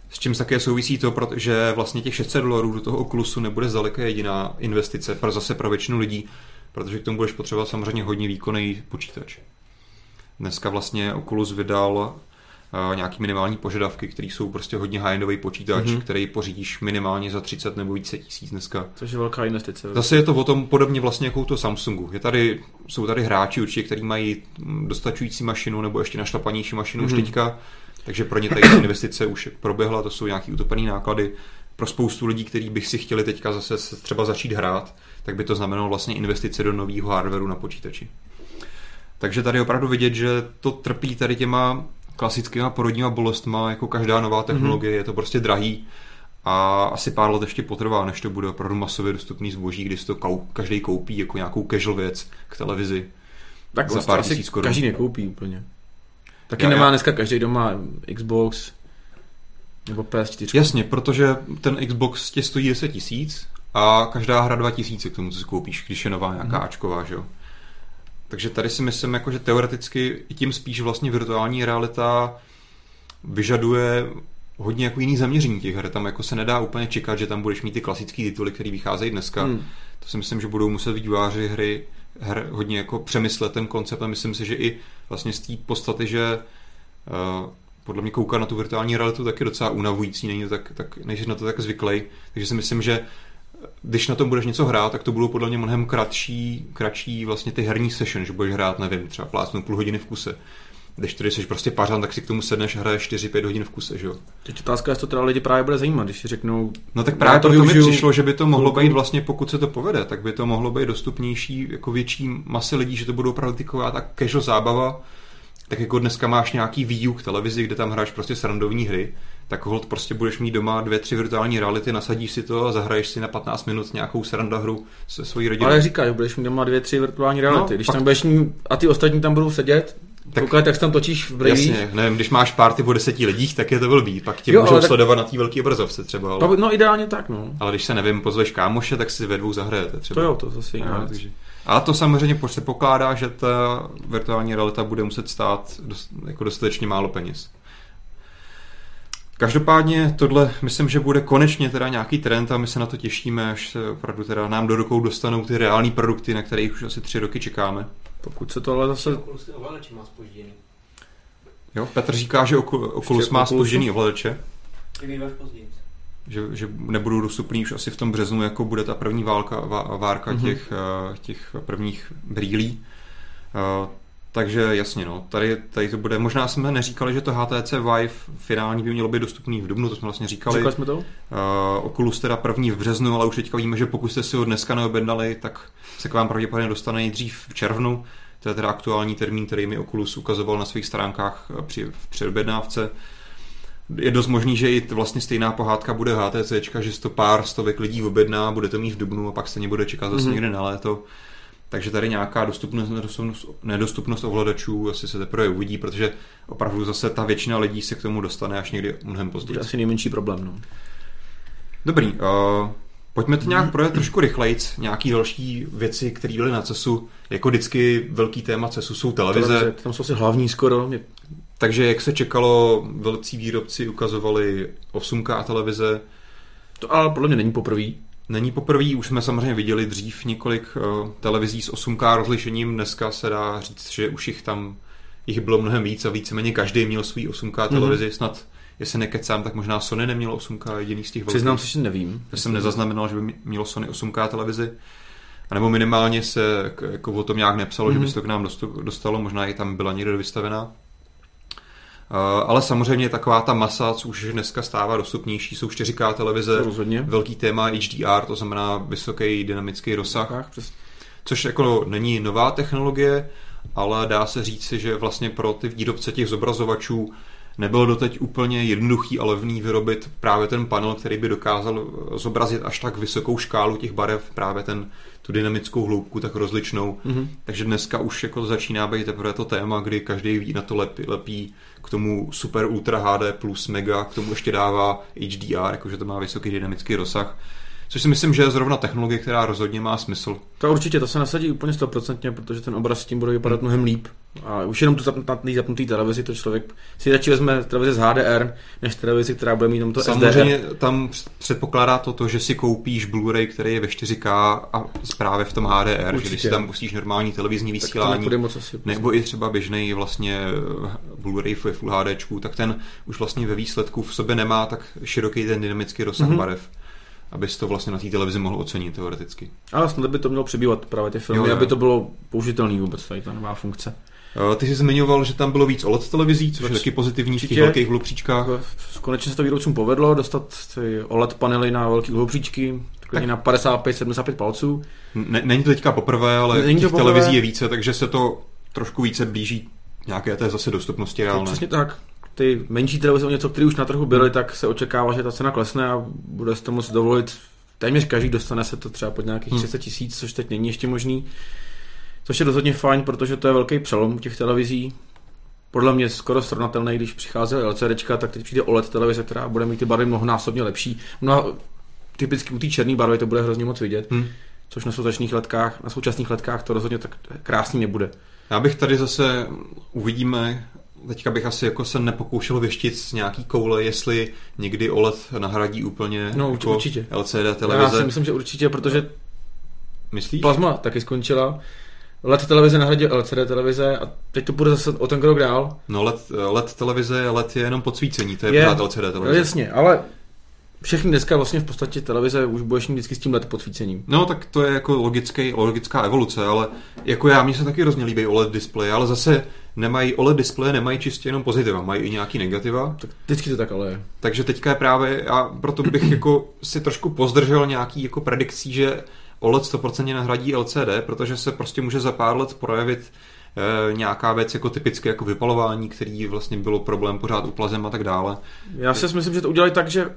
S čím také souvisí to, protože vlastně těch 600 dolarů do toho Oculusu nebude zdaleka jediná investice pro zase pro většinu lidí. protože k tomu budeš potřebovat samozřejmě hodně výkonný počítač. Dneska vlastně Oculus vydal nějaký minimální požadavky, které jsou prostě hodně high-endový počítač, Mhm. mm-hmm. který pořídíš minimálně za 30 nebo více tisíc dneska. Což je velká investice. Zase je to o tom podobně vlastně jako u toho Samsungu. Je tady, jsou tady hráči určitě, kteří mají dostačující mašinu nebo ještě našlapanější mašinu mm-hmm. už Mhm. teďka, takže pro ně tady ta investice už proběhla, to jsou nějaký utopený náklady. Pro spoustu lidí, kteří bych si chtěli teďka zase se třeba začít hrát, tak by to znamenalo vlastně investice do nového hardwareu na počítači. Takže tady opravdu vidět, že to trpí tady těma klasickýma porodníma bolestma, jako každá nová technologie, mm-hmm. je to prostě drahý a asi pár let ještě potrvá, než to bude opravdu masově dostupný zboží, kdy si to kou, každý koupí jako nějakou casual věc k televizi. tak za vlastně pár tisíc korun. každý nekoupí úplně. Taky Já- nemá já- dneska každý doma Xbox nebo PS4. Jasně, protože ten Xbox tě stojí 10 tisíc a každá hra 2 tisíce k tomu, co si koupíš, když je nová nějaká Mhm. Ačková, že jo. Takže tady si myslím, jako, že teoreticky i tím spíš vlastně virtuální realita vyžaduje hodně jako jiný zaměření těch her. Tam jako se nedá úplně čekat, že tam budeš mít ty klasické tituly, které vycházejí dneska. Hmm. To si myslím, že budou muset vývojáři hry her hodně jako přemyslet ten koncept a myslím si, že i vlastně z té podstaty, že uh, podle mě koukat na tu virtuální realitu tak je docela unavující, není to tak, tak nejsi na to tak zvyklý, takže si myslím, že když na tom budeš něco hrát, tak to budou podle mě mnohem kratší, kratší vlastně ty herní session, že budeš hrát, nevím, třeba plácnout půl hodiny v kuse. Když tady jsi prostě pařan, tak si k tomu sedneš a hraješ 4-5 hodin v kuse, že jo? Teď otázka, jestli to teda lidi právě bude zajímat, když si řeknou, No tak právě to to, mi přišlo, že by to mohlo být vlastně, pokud se to povede, tak by to mohlo být dostupnější jako větší masy lidí, že to budou opravdu taková ta casual zábava, tak jako dneska máš nějaký výuk televizi, kde tam hraješ prostě srandovní hry, tak hold prostě budeš mít doma dvě, tři virtuální reality, nasadíš si to a zahraješ si na 15 minut nějakou sranda hru se svojí rodinou. ale říkáš, budeš mít doma dvě, tři virtuální reality. No, když pak- tam budeš mít, a ty ostatní tam budou sedět, Tak- tak, koukat, jak se tam točíš v brýlích. Jasně, nevím, když máš party o deseti lidích, tak je to blbý, pak tě Jo, můžou tak- sledovat na té velké obrazovce třeba, ale, No ideálně tak, no. ale když se nevím, pozveš kámoše, tak si ve dvou zahrajete třeba. To jo, to zase jiná No, takže. Ale to samozřejmě se pokládá, že ta virtuální realita bude muset stát dost, jako dostatečně málo peněz. Každopádně tohle myslím, že bude konečně teda nějaký trend a my se na to těšíme, až se opravdu teda nám do rukou dostanou ty reální produkty, na kterých už asi tři roky čekáme. Pokud se to ale zase... Ovladače má spožděný. Jo, Petr říká, že Ocu- Oculus má spožděný ovladače, že, že nebudou dostupný už asi v tom březnu, jako bude ta první válka, vá, várka Mhm. mm-hmm. těch, eh, těch prvních brýlí. Takže jasně, no, tady, tady to bude, možná jsme neříkali, že to HTC Vive finální by mělo být dostupný v Dubnu, to jsme vlastně říkali. Říkali jsme to? Uh, Oculus teda první v březnu, ale už teďka víme, že pokud jste si ho dneska neobjednali, tak se k vám pravděpodobně dostane nejdřív v červnu. To je teda aktuální termín, který mi Oculus ukazoval na svých stránkách eh, při, v předobjednávce. Je dost možný, že i vlastně stejná pohádka bude HTC, že to pár stovek lidí objedná, bude to mít v Dubnu a pak se bude čekat zase Mhm. mm-hmm. někde na léto. Takže tady nějaká dostupnost, nedostupnost, nedostupnost ovladačů asi se teprve uvidí, protože opravdu zase ta většina lidí se k tomu dostane až někdy mnohem později. Bude asi nejmenší problém, no. Dobrý, uh, pojďme to nějak projet trošku rychlejc. Nějaký další věci, které byly na CESu. Jako vždycky velký téma CESu jsou televize. Televize, Tam jsou asi hlavní skoro. Je- Takže jak se čekalo, velcí výrobci ukazovali 8K televize. To ale podle mě není poprvé. Není poprvé, už jsme samozřejmě viděli dřív několik uh, televizí s 8K rozlišením. Dneska se dá říct, že už jich tam jich bylo mnohem víc a víceméně každý měl svůj 8K televizi. Mm-hmm. Snad, jestli nekecám, tak možná Sony nemělo 8K jediný z těch velkých. Přiznám se, že nevím. Já jsem nezaznamenal, že by mělo Sony 8K televizi. A nebo minimálně se jako o tom nějak nepsalo, mm-hmm. že by se to k nám dostalo, možná i tam byla někde vystavená. Uh, ale samozřejmě taková ta masa, co už dneska stává dostupnější, jsou 4K televize, rozhodně. velký téma HDR, to znamená vysoký dynamický rozsah, což jako není nová technologie, ale dá se říci, že vlastně pro ty výrobce těch zobrazovačů nebylo doteď úplně jednoduchý a levný vyrobit právě ten panel, který by dokázal zobrazit až tak vysokou škálu těch barev, právě ten, tu dynamickou hloubku tak rozličnou. Mhm. Takže dneska už jako začíná být teprve to téma, kdy každý ví na to lepí, lepí k tomu super ultra HD plus mega, k tomu ještě dává HDR, jakože to má vysoký dynamický rozsah, Což si myslím, že je zrovna technologie, která rozhodně má smysl. To určitě, to se nasadí úplně stoprocentně, protože ten obraz s tím bude vypadat mnohem líp. A už jenom tu zapnutý, zapnutý televizi, to člověk si radši vezme televizi z HDR, než televizi, která bude mít jenom to Samozřejmě SDR. tam předpokládá to, to, že si koupíš Blu-ray, který je ve 4K a právě v tom HDR, Určitě. že když si tam pustíš normální televizní vysílání, moc asi. nebo i třeba běžný vlastně eh, Blu-ray ve Full HD, tak ten už vlastně ve výsledku v sobě nemá tak široký ten dynamický rozsah Mhm. mm-hmm. barev, abys to vlastně na té televizi mohl ocenit teoreticky. Ale snad by to mělo přibývat právě ty filmy, Jo, jo. aby to bylo použitelný vůbec tady ta nová funkce. Ty jsi zmiňoval, že tam bylo víc OLED televizí, což je Určitě. taky pozitivní v těch Určitě. velkých hlubříčkách. Jako Konečně se to výrobcům povedlo dostat ty OLED panely na velký uhopříčky, takhle na 55-75 palců. Ne, není to teďka poprvé, ale Není těch poprvé. televizí je více, takže se to trošku více blíží nějaké té zase dostupnosti reálné. Přesně tak. Ty menší televize, o něco, které už na trhu byly, tak se očekává, že ta cena klesne a bude si to moct dovolit. Téměř každý dostane se to třeba pod nějakých Hmm. 30 tisíc, což teď není ještě možný. Což je rozhodně fajn, protože to je velký přelom u těch televizí. Podle mě skoro srovnatelný, když přicházely LCDčka, tak teď přijde OLED televize, která bude mít ty barvy mnohonásobně lepší. No, typicky u té černé barvy to bude hrozně moc vidět, Hm. což na současných letkách, na současných letkách to rozhodně tak krásný nebude. Já bych tady zase, uvidíme, teďka bych asi jako se nepokoušel věštit z nějaký koule, jestli někdy OLED nahradí úplně No, urč- jako určitě. LCD Já televize. si myslím, že určitě, protože Myslíš? Plazma taky skončila. LED televize nahradil LCD televize a teď to bude zase o ten krok dál. No LED, LED televize, LED je jenom podsvícení, to je, Je. pořád LCD No, televize. jasně, ale všechny dneska vlastně v podstatě televize už budeš mít vždycky s tím LED podsvícením. No, tak to je jako logický, logická evoluce, ale jako já, mně se taky hrozně líbí OLED displeje, ale zase nemají, OLED displeje nemají čistě jenom pozitiva, mají i nějaký negativa, Tak vždycky to tak ale je. takže teďka je právě, já proto bych jako si trošku pozdržel nějaký jako predikcí, že OLED 100% nahradí LCD, protože se prostě může za pár let projevit eh, nějaká věc jako typické jako vypalování, který vlastně bylo problém pořád u plazem a tak dále. Já si myslím, že to udělají tak, že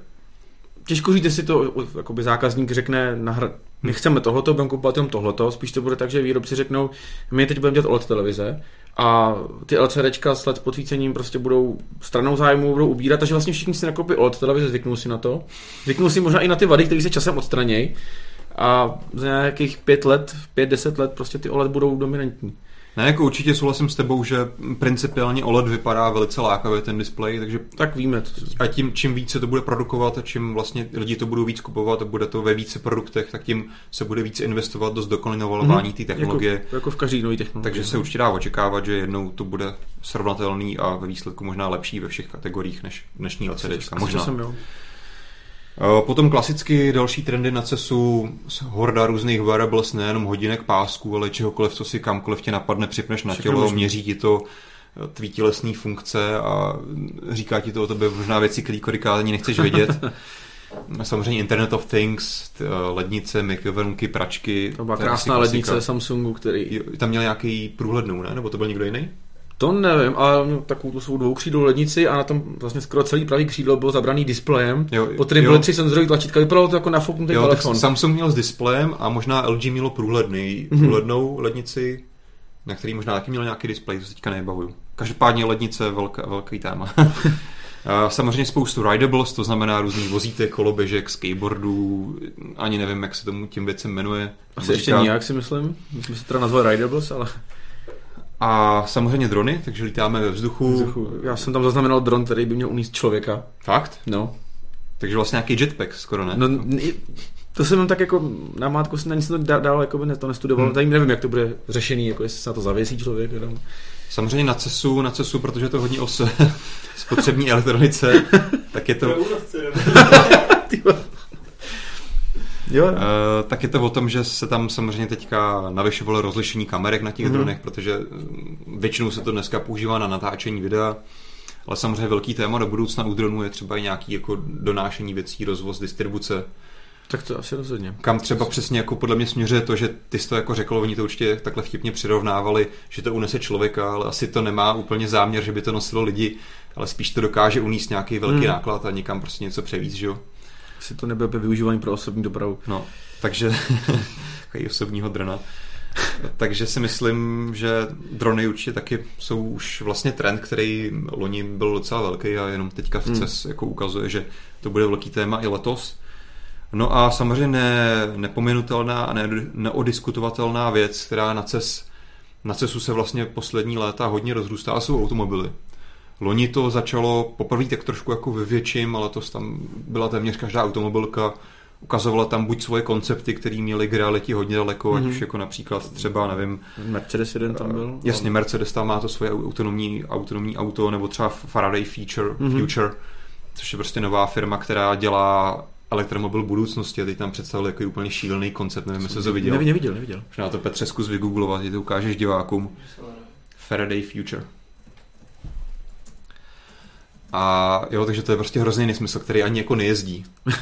těžko říct, jestli to jakoby zákazník řekne, nahra... my chceme tohleto, budeme kupovat jenom tohleto, spíš to bude tak, že výrobci řeknou, my teď budeme dělat OLED televize a ty LCDčka s LED podvícením prostě budou stranou zájmu, budou ubírat, takže vlastně všichni si nakoupí OLED televize, zvyknou si na to, zvyknou si možná i na ty vady, které se časem odstranějí a za nějakých pět let, pět, deset let prostě ty OLED budou dominantní. Ne, jako určitě souhlasím s tebou, že principiálně OLED vypadá velice lákavě ten displej, takže Tak víme. To, a tím, čím více to bude produkovat a čím vlastně lidi to budou víc kupovat a bude to ve více produktech, tak tím se bude víc investovat do zdokonalování té technologie. Jako, jako v každý nový technologii. Takže se určitě dá očekávat, že jednou to bude srovnatelný a ve výsledku možná lepší ve všech kategoriích než dnešní LCD. Asi Možná. Jsem, jo. Eh, Potom klasicky další trendy na CESu, horda různých wearables, nejenom hodinek, pásků, ale čehokoliv, co si kamkoliv tě napadne, připneš na Všechno tělo, možný. měří ti to eh, tvý tělesný funkce a říká ti to o tobě možná věci, které kolikrát ani nechceš vědět. Samozřejmě Internet of Things, eh, lednice, mikrovlnky, pračky. To byla krásná lednice Samsungu, který... Tam měl nějaký průhlednou, ne? Nebo to byl někdo jiný? To nevím, ale měl takovou tu svou dvoukřídlou lednici a na tom vlastně skoro celý pravý křídlo bylo zabraný displejem, Jo, kterým jo. byly tři senzorové tlačítka. Vypadalo to jako nafouknutý Jo, tak telefon. Samsung měl s displejem a možná LG mělo průhledný, Mhm. průhlednou lednici, na který možná taky měl nějaký displej, to se teďka nebavuju. Každopádně lednice velká, velký téma. A Samozřejmě spoustu ridables, to znamená různý vozítek, koloběžek, skateboardů, ani nevím, jak se tomu tím věcem jmenuje. Asi ještě Říká- nijak si myslím. My jsme se teda nazvali Ridables, ale A samozřejmě drony, takže lítáme ve vzduchu. vzduchu. já jsem tam zaznamenal dron, který by měl uníst člověka. Fakt? No. Takže vlastně nějaký jetpack skoro, ne? no to jsem jenom tak jako na mátku jsem na nic to dá- dál jako by ne- to nestudoval. Hmm. Tady nevím, jak to bude řešený, jako jestli se na to zavěsí člověk. Jenom. Samozřejmě na CESu, na CESu, protože je to hodně o spotřební elektronice, tak je to... Ty. Jo, Uh, tak je to o tom, že se tam samozřejmě teďka navyšovalo rozlišení kamerek na těch Mhm. mm-hmm. dronech, protože mm, většinou se to dneska používá na natáčení videa, ale samozřejmě velký téma do budoucna u dronů je třeba i nějaký jako donášení věcí, rozvoz, distribuce, tak to asi rozhodně. kam třeba přesně jako podle mě směřuje to, že ty jsi to jako řekl, oni to určitě takhle vtipně přirovnávali, že to unese člověka, ale asi to nemá úplně záměr, že by to nosilo lidi, ale spíš to dokáže uníst nějaký velký Hmm. mm. náklad a někam prostě něco převíz, že jo? Asi to opět využívání pro osobní dopravu. No, takže takový osobního drona. Takže si myslím, že drony určitě taky jsou už vlastně trend, který loni byl docela velký a jenom teďka v Hmm. CES jako ukazuje, že to bude velký téma i letos. No a samozřejmě ne, nepominutelná a ne, neodiskutovatelná věc, která na CES, na CESu se vlastně poslední léta hodně rozrůstá, jsou automobily. Loni to začalo poprvé tak trošku jako ve větším, ale to tam byla téměř každá automobilka, ukazovala tam buď svoje koncepty, které měly k realitě hodně daleko, mm-hmm. ať Mhm. už jako například třeba, nevím, Mercedes jeden tam byl. Jasně, Mercedes tam má to svoje autonomní, autonomní auto, nebo třeba Faraday Feature, Mhm. mm-hmm. Future, což je prostě nová firma, která dělá elektromobil budoucnosti a teď tam představili jako úplně šílený koncept, nevím, jestli to viděl. Nevi- Neviděl, neviděl. Možná to Petře zkus vygooglovat, že to ukážeš divákům. Faraday Future. A jo, takže to je prostě hrozný nesmysl, který ani jako nejezdí.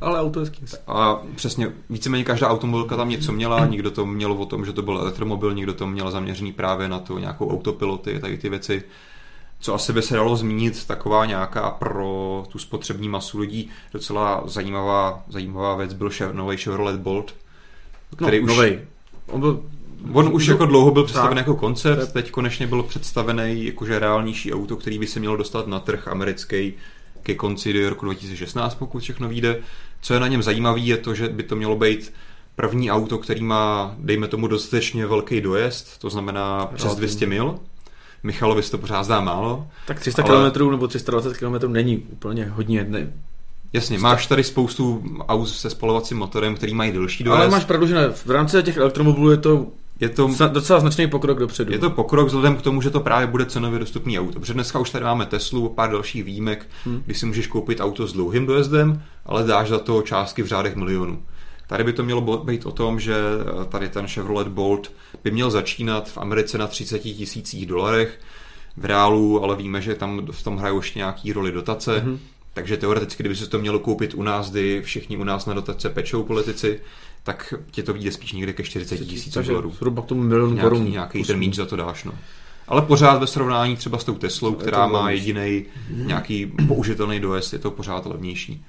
Ale auto hezký. A přesně, víceméně každá automobilka tam něco měla, někdo to měl o tom, že to byl elektromobil, někdo to měl zaměřený právě na to nějakou autopiloty, tady ty věci. Co asi by se dalo zmínit, taková nějaká pro tu spotřební masu lidí docela zajímavá, zajímavá věc byl nový Chevrolet Bolt, který no, už, novej. On byl on už jako dlouho byl představen tak. jako koncept, teď konečně byl představený jakože reálnější auto, který by se mělo dostat na trh americký ke konci do roku 2016, pokud všechno vyjde. Co je na něm zajímavé, je to, že by to mělo být první auto, který má, dejme tomu, dostatečně velký dojezd, to znamená přes Relativně. 200 mil. Michalovi se to pořád zdá málo. Tak 300 Ale- km nebo 320 km není úplně hodně. Ne. Jasně, máš tady spoustu aut se spalovacím motorem, který mají delší dojezd. Ale máš pravdu, že ne. v rámci těch elektromobilů je to je to, zna- docela značný pokrok dopředu. je to pokrok vzhledem k tomu, že to právě bude cenově dostupný auto. Protože dneska už tady máme Teslu a pár dalších výjimek, Hmm. kdy si můžeš koupit auto s dlouhým dojezdem, ale dáš za to částky v řádech milionů. Tady by to mělo být o tom, že eh, tady ten Chevrolet Bolt by měl začínat v Americe na 30 tisících dolarech, v reálu, ale víme, že tam v tom hrajou ještě nějaký roli dotace, Mhm. takže teoreticky, kdyby se to mělo koupit u nás, kdy všichni u nás na dotace pečou politici, tak tě to vyjde spíš někde ke 40 tisícům Takže dolarů zhruba k tomu milion nějaký, korun. nějaký ten míč za to dáš. No. Ale pořád ve srovnání třeba s tou Teslou, Je to která má jediný nějaký použitelný dojezd, je to pořád levnější.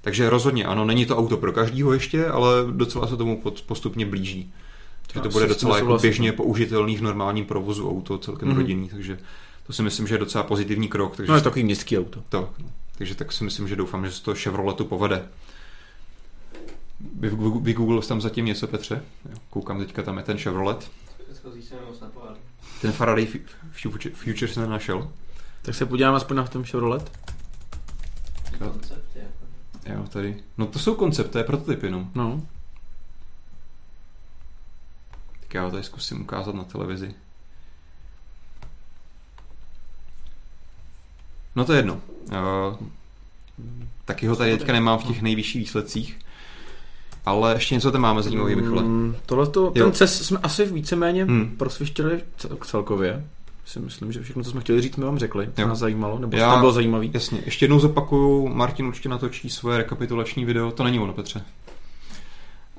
Takže rozhodně ano, není to auto pro každýho ještě, ale docela se tomu postupně blíží. Takže to bude docela jako běžně použitelný v normálním provozu auto, celkem Mhm. rodinný, takže to si myslím, že je docela pozitivní krok. Takže No je to takový městský auto. to, takže tak si myslím, že doufám, že se to Chevroletu povede. Vy, vy, vy Google tam zatím něco, Petře? Jo, koukám teďka, tam je ten Chevrolet. Ten Faraday Fu- Future, jsem nenašel. Tak se podíváme aspoň na ten Chevrolet. Jo. Koncepty, jako. Jo, tady. No to jsou koncepty, to je prototyp jenom. No. Tak já ho tady zkusím ukázat na televizi. No to je jedno. Uh, taky ho tady teďka nemám v těch nejvyšších výsledcích. Ale ještě něco tam máme zajímavý, Michale. Mm, tohle to, ten CES jsme asi víceméně hmm. prosvištěli cel- celkově. Si myslím, že všechno, co jsme chtěli říct, jsme vám řekli. Co Jo. nás zajímalo, nebo Já- tam bylo zajímavý. Jasně, ještě jednou zopakuju, Martin určitě natočí svoje rekapitulační video, to není ono, Petře.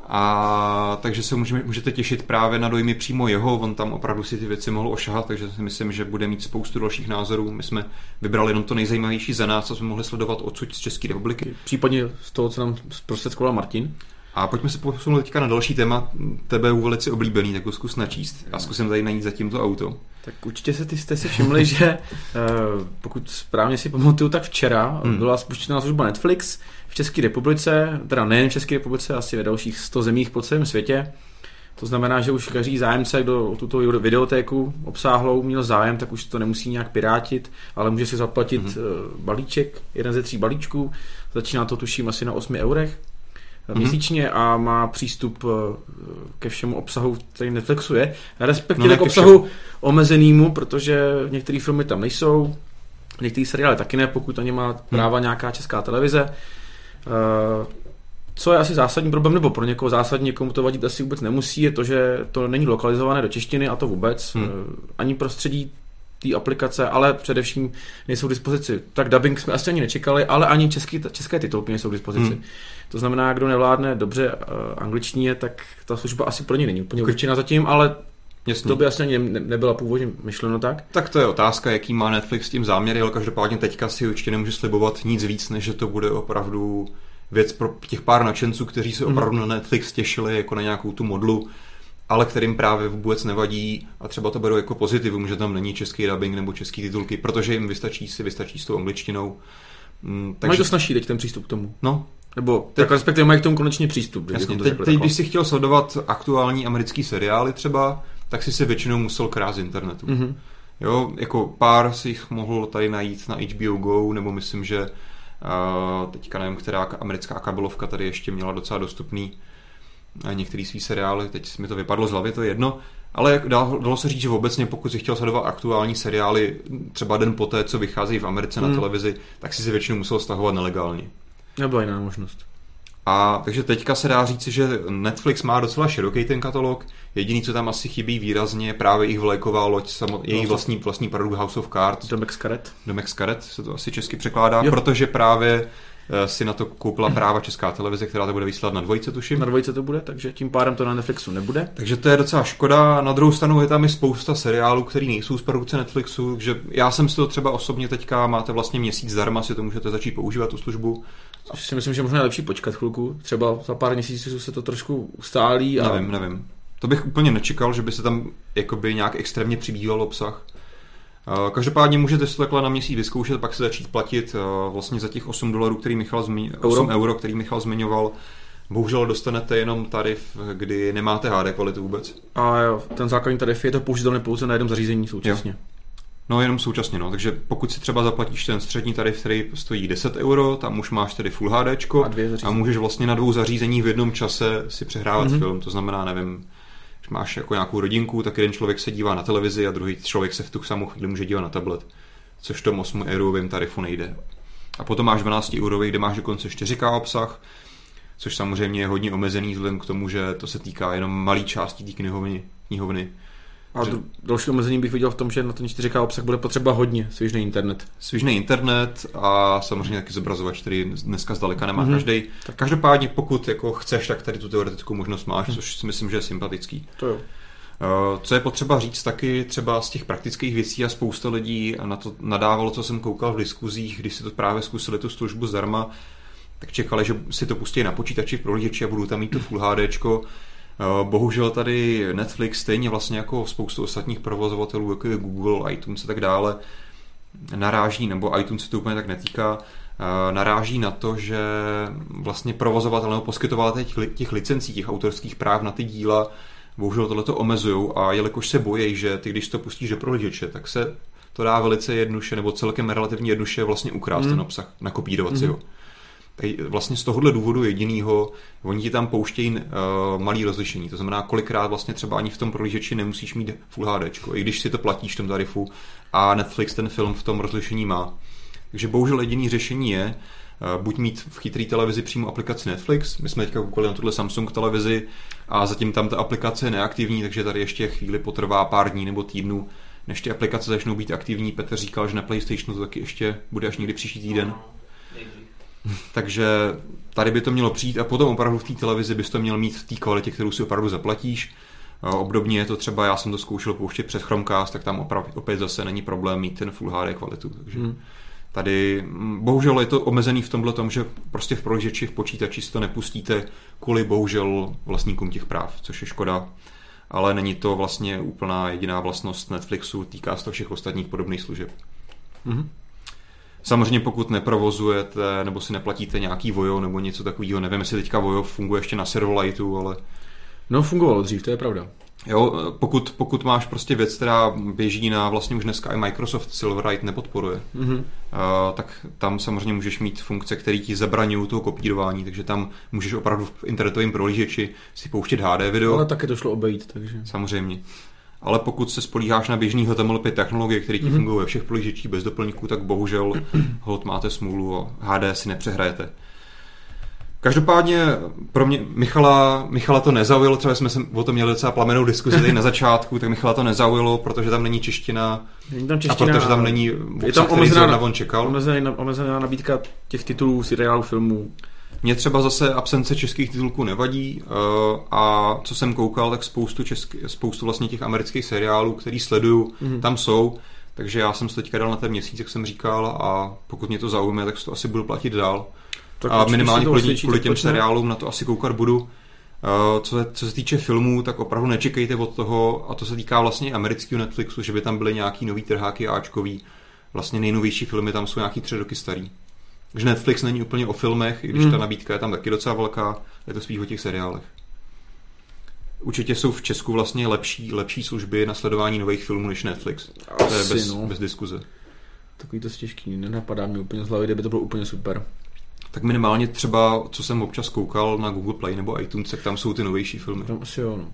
A takže se můžeme, můžete těšit právě na dojmy přímo jeho, on tam opravdu si ty věci mohl ošahat, takže si myslím, že bude mít spoustu dalších názorů. My jsme vybrali jenom to nejzajímavější za nás, co jsme mohli sledovat odsud z České republiky. Případně z toho, co nám zprostředkoval Martin. A pojďme se posunout teďka na další téma, tebe je velice oblíbený, tak ho zkus načíst. Já zkusím tady najít zatím to auto. Tak určitě se ty jste si všimli, že eh, pokud správně si pamatuju, tak včera Hmm. byla spuštěná služba Netflix v České republice, teda nejen v České republice, asi ve dalších 100 zemích po celém světě. To znamená, že už každý zájemce, kdo o tuto videotéku obsáhlou měl zájem, tak už to nemusí nějak pirátit, ale může si zaplatit Mhm. mm-hmm. balíček, jeden ze tří balíčků. Začíná to tuším asi na 8 eurech Mhm. měsíčně a má přístup eh, ke všemu obsahu, který Netflixu je, respektive No k obsahu omezenýmu, protože některé filmy tam nejsou, některé seriály taky ne, pokud na ně má práva nějaká česká televize. Eh, Co je asi zásadní problém, nebo pro někoho zásadní, někomu to vadit asi vůbec nemusí, je to, že to není lokalizované do češtiny a to vůbec. Hmm. Hmm. Ani prostředí té aplikace, ale především nejsou k dispozici. Tak dubbing jsme asi ani nečekali, ale ani český, české titulky nejsou k dispozici. Hmm. To znamená, kdo nevládne dobře uh, angličtině, tak ta služba asi pro ně není úplně určená zatím, ale to by asi ani ne, nebyla původně myšleno tak. Tak to je otázka, jaký má Netflix s tím záměry, ale každopádně teďka si určitě nemůže slibovat nic víc, než že to bude opravdu věc pro těch pár nadšenců, kteří se Mhm. opravdu na Netflix těšili jako na nějakou tu modlu, ale kterým právě vůbec nevadí a třeba to berou jako pozitivum, že tam není český dubbing nebo český titulky, protože jim vystačí si vystačí s tou angličtinou. Mm, Takže... Mají to snažší teď ten přístup k tomu. no, Nebo tak respektive mají k tomu konečně přístup. Jasně, teď, teď když si chtěl sledovat aktuální americký seriály třeba, tak si se většinou musel krát z internetu. Mm-hmm. Jo, jako pár si jich mohl tady najít na HBO Go, nebo myslím, že uh, teďka nevím, která americká kabelovka tady ještě měla docela dostupný některý svý seriály, teď mi to vypadlo z hlavy, to je jedno, ale dalo, dalo se říct, že obecně pokud si chtěl sledovat aktuální seriály třeba den poté, co vycházejí v Americe hmm. na televizi, tak si si většinou musel stahovat nelegálně. Nebyla jiná možnost. A takže teďka se dá říci, že Netflix má docela široký ten katalog. Jediný, co tam asi chybí výrazně, je právě jejich vlajková loď, samot, no, jejich vlastní, vlastní produkt House of Cards. Domek z karet. Domek z karet se to asi česky překládá, jo. protože právě si na to koupila práva Česká televize, která to bude vysílat na dvojce, tuším. Na dvojce to bude, takže tím pádem to na Netflixu nebude. Takže to je docela škoda. Na druhou stranu je tam i spousta seriálů, které nejsou z produkce Netflixu, takže já jsem si to třeba osobně teďka, máte vlastně měsíc zdarma, si to můžete začít používat, tu službu. Což si myslím, že možná je lepší počkat chvilku. Třeba za pár měsíců se to trošku ustálí. A... Nevím, nevím. To bych úplně nečekal, že by se tam jakoby nějak extrémně přibýval obsah. Eh, každopádně můžete si takhle na měsíc vyzkoušet, pak se začít platit eh, vlastně za těch 8 dolarů, který Michal euro. 8 euro, který Michal zmiňoval. Bohužel dostanete jenom tarif, kdy nemáte HD kvalitu vůbec. A jo, ten základní tarif je to použitelný pouze na jednom zařízení současně. Jo. No jenom současně, no. Takže pokud si třeba zaplatíš ten střední tarif, který stojí 10 euro, tam už máš tedy Full HD a, a můžeš vlastně na dvou zařízeních v jednom čase si přehrávat mm-hmm. film. To znamená, nevím, máš jako nějakou rodinku, tak jeden člověk se dívá na televizi a druhý člověk se v tu samou chvíli může dívat na tablet. Což v tom 8 eurovém tarifu nejde. A potom máš 12 eurový, kde máš dokonce 4K obsah, což samozřejmě je hodně omezený vzhledem k tomu, že to se týká jenom malý části té knihovny. knihovny a že... další omezení bych viděl v tom, že na ten 4K obsah bude potřeba hodně svižný internet. Svižný internet a samozřejmě taky zobrazovač, který dneska zdaleka nemá mm-hmm. každý. Tak každopádně, pokud jako chceš, tak tady tu teoretickou možnost máš, mm. což si myslím, že je sympatický. To jo. Eh, co je potřeba říct taky třeba z těch praktických věcí a spousta lidí na to nadávalo, co jsem koukal v diskuzích, když si to právě zkusili tu službu zdarma, tak čekali, že si to pustí na počítači v prohlížeči a budou tam mít to Full HDčko bohužel tady Netflix stejně vlastně jako spoustu ostatních provozovatelů, jako je Google, iTunes a tak dále, naráží, nebo iTunes se to úplně tak netýká, eh, naráží na to, že vlastně provozovatel nebo poskytovatel těch, těch licencí, těch autorských práv na ty díla, bohužel tohleto omezují a jelikož se bojí, že ty, když to pustíš do prohlížeče, tak se to dá velice jednoduše, nebo celkem relativně jednoduše vlastně ukrást mm. ten obsah, nakopírovat mm. si ho. Vlastně z tohohle důvodu jedinýho, oni ti tam pouštějí uh, malý rozlišení, to znamená kolikrát vlastně třeba ani v tom prohlížeči nemusíš mít Full HD, i když si to platíš v tom tarifu a Netflix ten film v tom rozlišení má. Takže bohužel jediný řešení je, uh, buď mít v chytrý televizi přímo aplikaci Netflix, my jsme teďka koukali na tuhle Samsung televizi a zatím tam ta aplikace je neaktivní, takže tady ještě chvíli potrvá pár dní nebo týdnů, než ty aplikace začnou být aktivní. Petr říkal, že na PlayStationu to taky ještě bude až někdy příští týden. Takže tady by to mělo přijít a potom opravdu v té televizi bys to měl mít v té kvalitě, kterou si opravdu zaplatíš. Obdobně je to třeba, já jsem to zkoušel pouštět přes Chromecast, tak tam opravdu, opět zase není problém mít ten Full HD kvalitu. Takže hmm. tady bohužel je to omezený v tomhle tom, že prostě v prohlížeči v počítači si to nepustíte kvůli bohužel vlastníkům těch práv, což je škoda. Ale není to vlastně úplná jediná vlastnost Netflixu, týká se to všech ostatních podobných služeb. Hmm. Samozřejmě pokud neprovozujete nebo si neplatíte nějaký Vojo nebo něco takového, nevím, jestli teďka Vojo funguje ještě na Servolightu, ale... No fungovalo dřív, to je pravda. Jo, pokud, pokud máš prostě věc, která běží na vlastně už dneska i Microsoft Silverlight nepodporuje, mm-hmm. uh, tak tam samozřejmě můžeš mít funkce, které ti zabraňují toho kopírování, takže tam můžeš opravdu v internetovém prohlížeči si pouštět HD video. Ale taky to šlo obejít, takže... Samozřejmě ale pokud se spolíháš na běžný HTML5 technologie, které ti mm-hmm. fungují ve všech prohlížečích bez doplňků, tak bohužel hod máte smůlu a HD si nepřehrajete. Každopádně pro mě Michala, Michala to nezaujalo, třeba jsme se o tom měli docela plamenou diskuzi tady na začátku, tak Michala to nezaujalo, protože tam není čeština, není tam čeština a protože tam není je tam omezená, on čekal. Omezená, omezená nabídka těch titulů, seriálů, filmů. Mně třeba zase absence českých titulků nevadí uh, a co jsem koukal, tak spoustu, česky, spoustu vlastně těch amerických seriálů, který sleduju, mm. tam jsou, takže já jsem se teďka dal na ten měsíc, jak jsem říkal a pokud mě to zaujme, tak to asi budu platit dál. Tak a minimálně kvůli, svědčí, kvůli těm počne? seriálům na to asi koukat budu. Uh, co, co se týče filmů, tak opravdu nečekejte od toho, a to se týká vlastně amerického Netflixu, že by tam byly nějaký nový trháky Ačkový. Vlastně nejnovější filmy tam jsou nějaký tři roky starý. Že Netflix není úplně o filmech, i když Hmm. ta nabídka je tam taky docela velká, je to spíš o těch seriálech. Určitě jsou v Česku vlastně lepší, lepší služby na sledování nových filmů než Netflix. to je Asi, bez, no. bez diskuze. Takový to těžký, nenapadá mi úplně z hlavy, kdyby to bylo úplně super. Tak minimálně třeba, co jsem občas koukal na Google Play nebo iTunes, tak tam jsou ty novější filmy. Tam asi jo, no.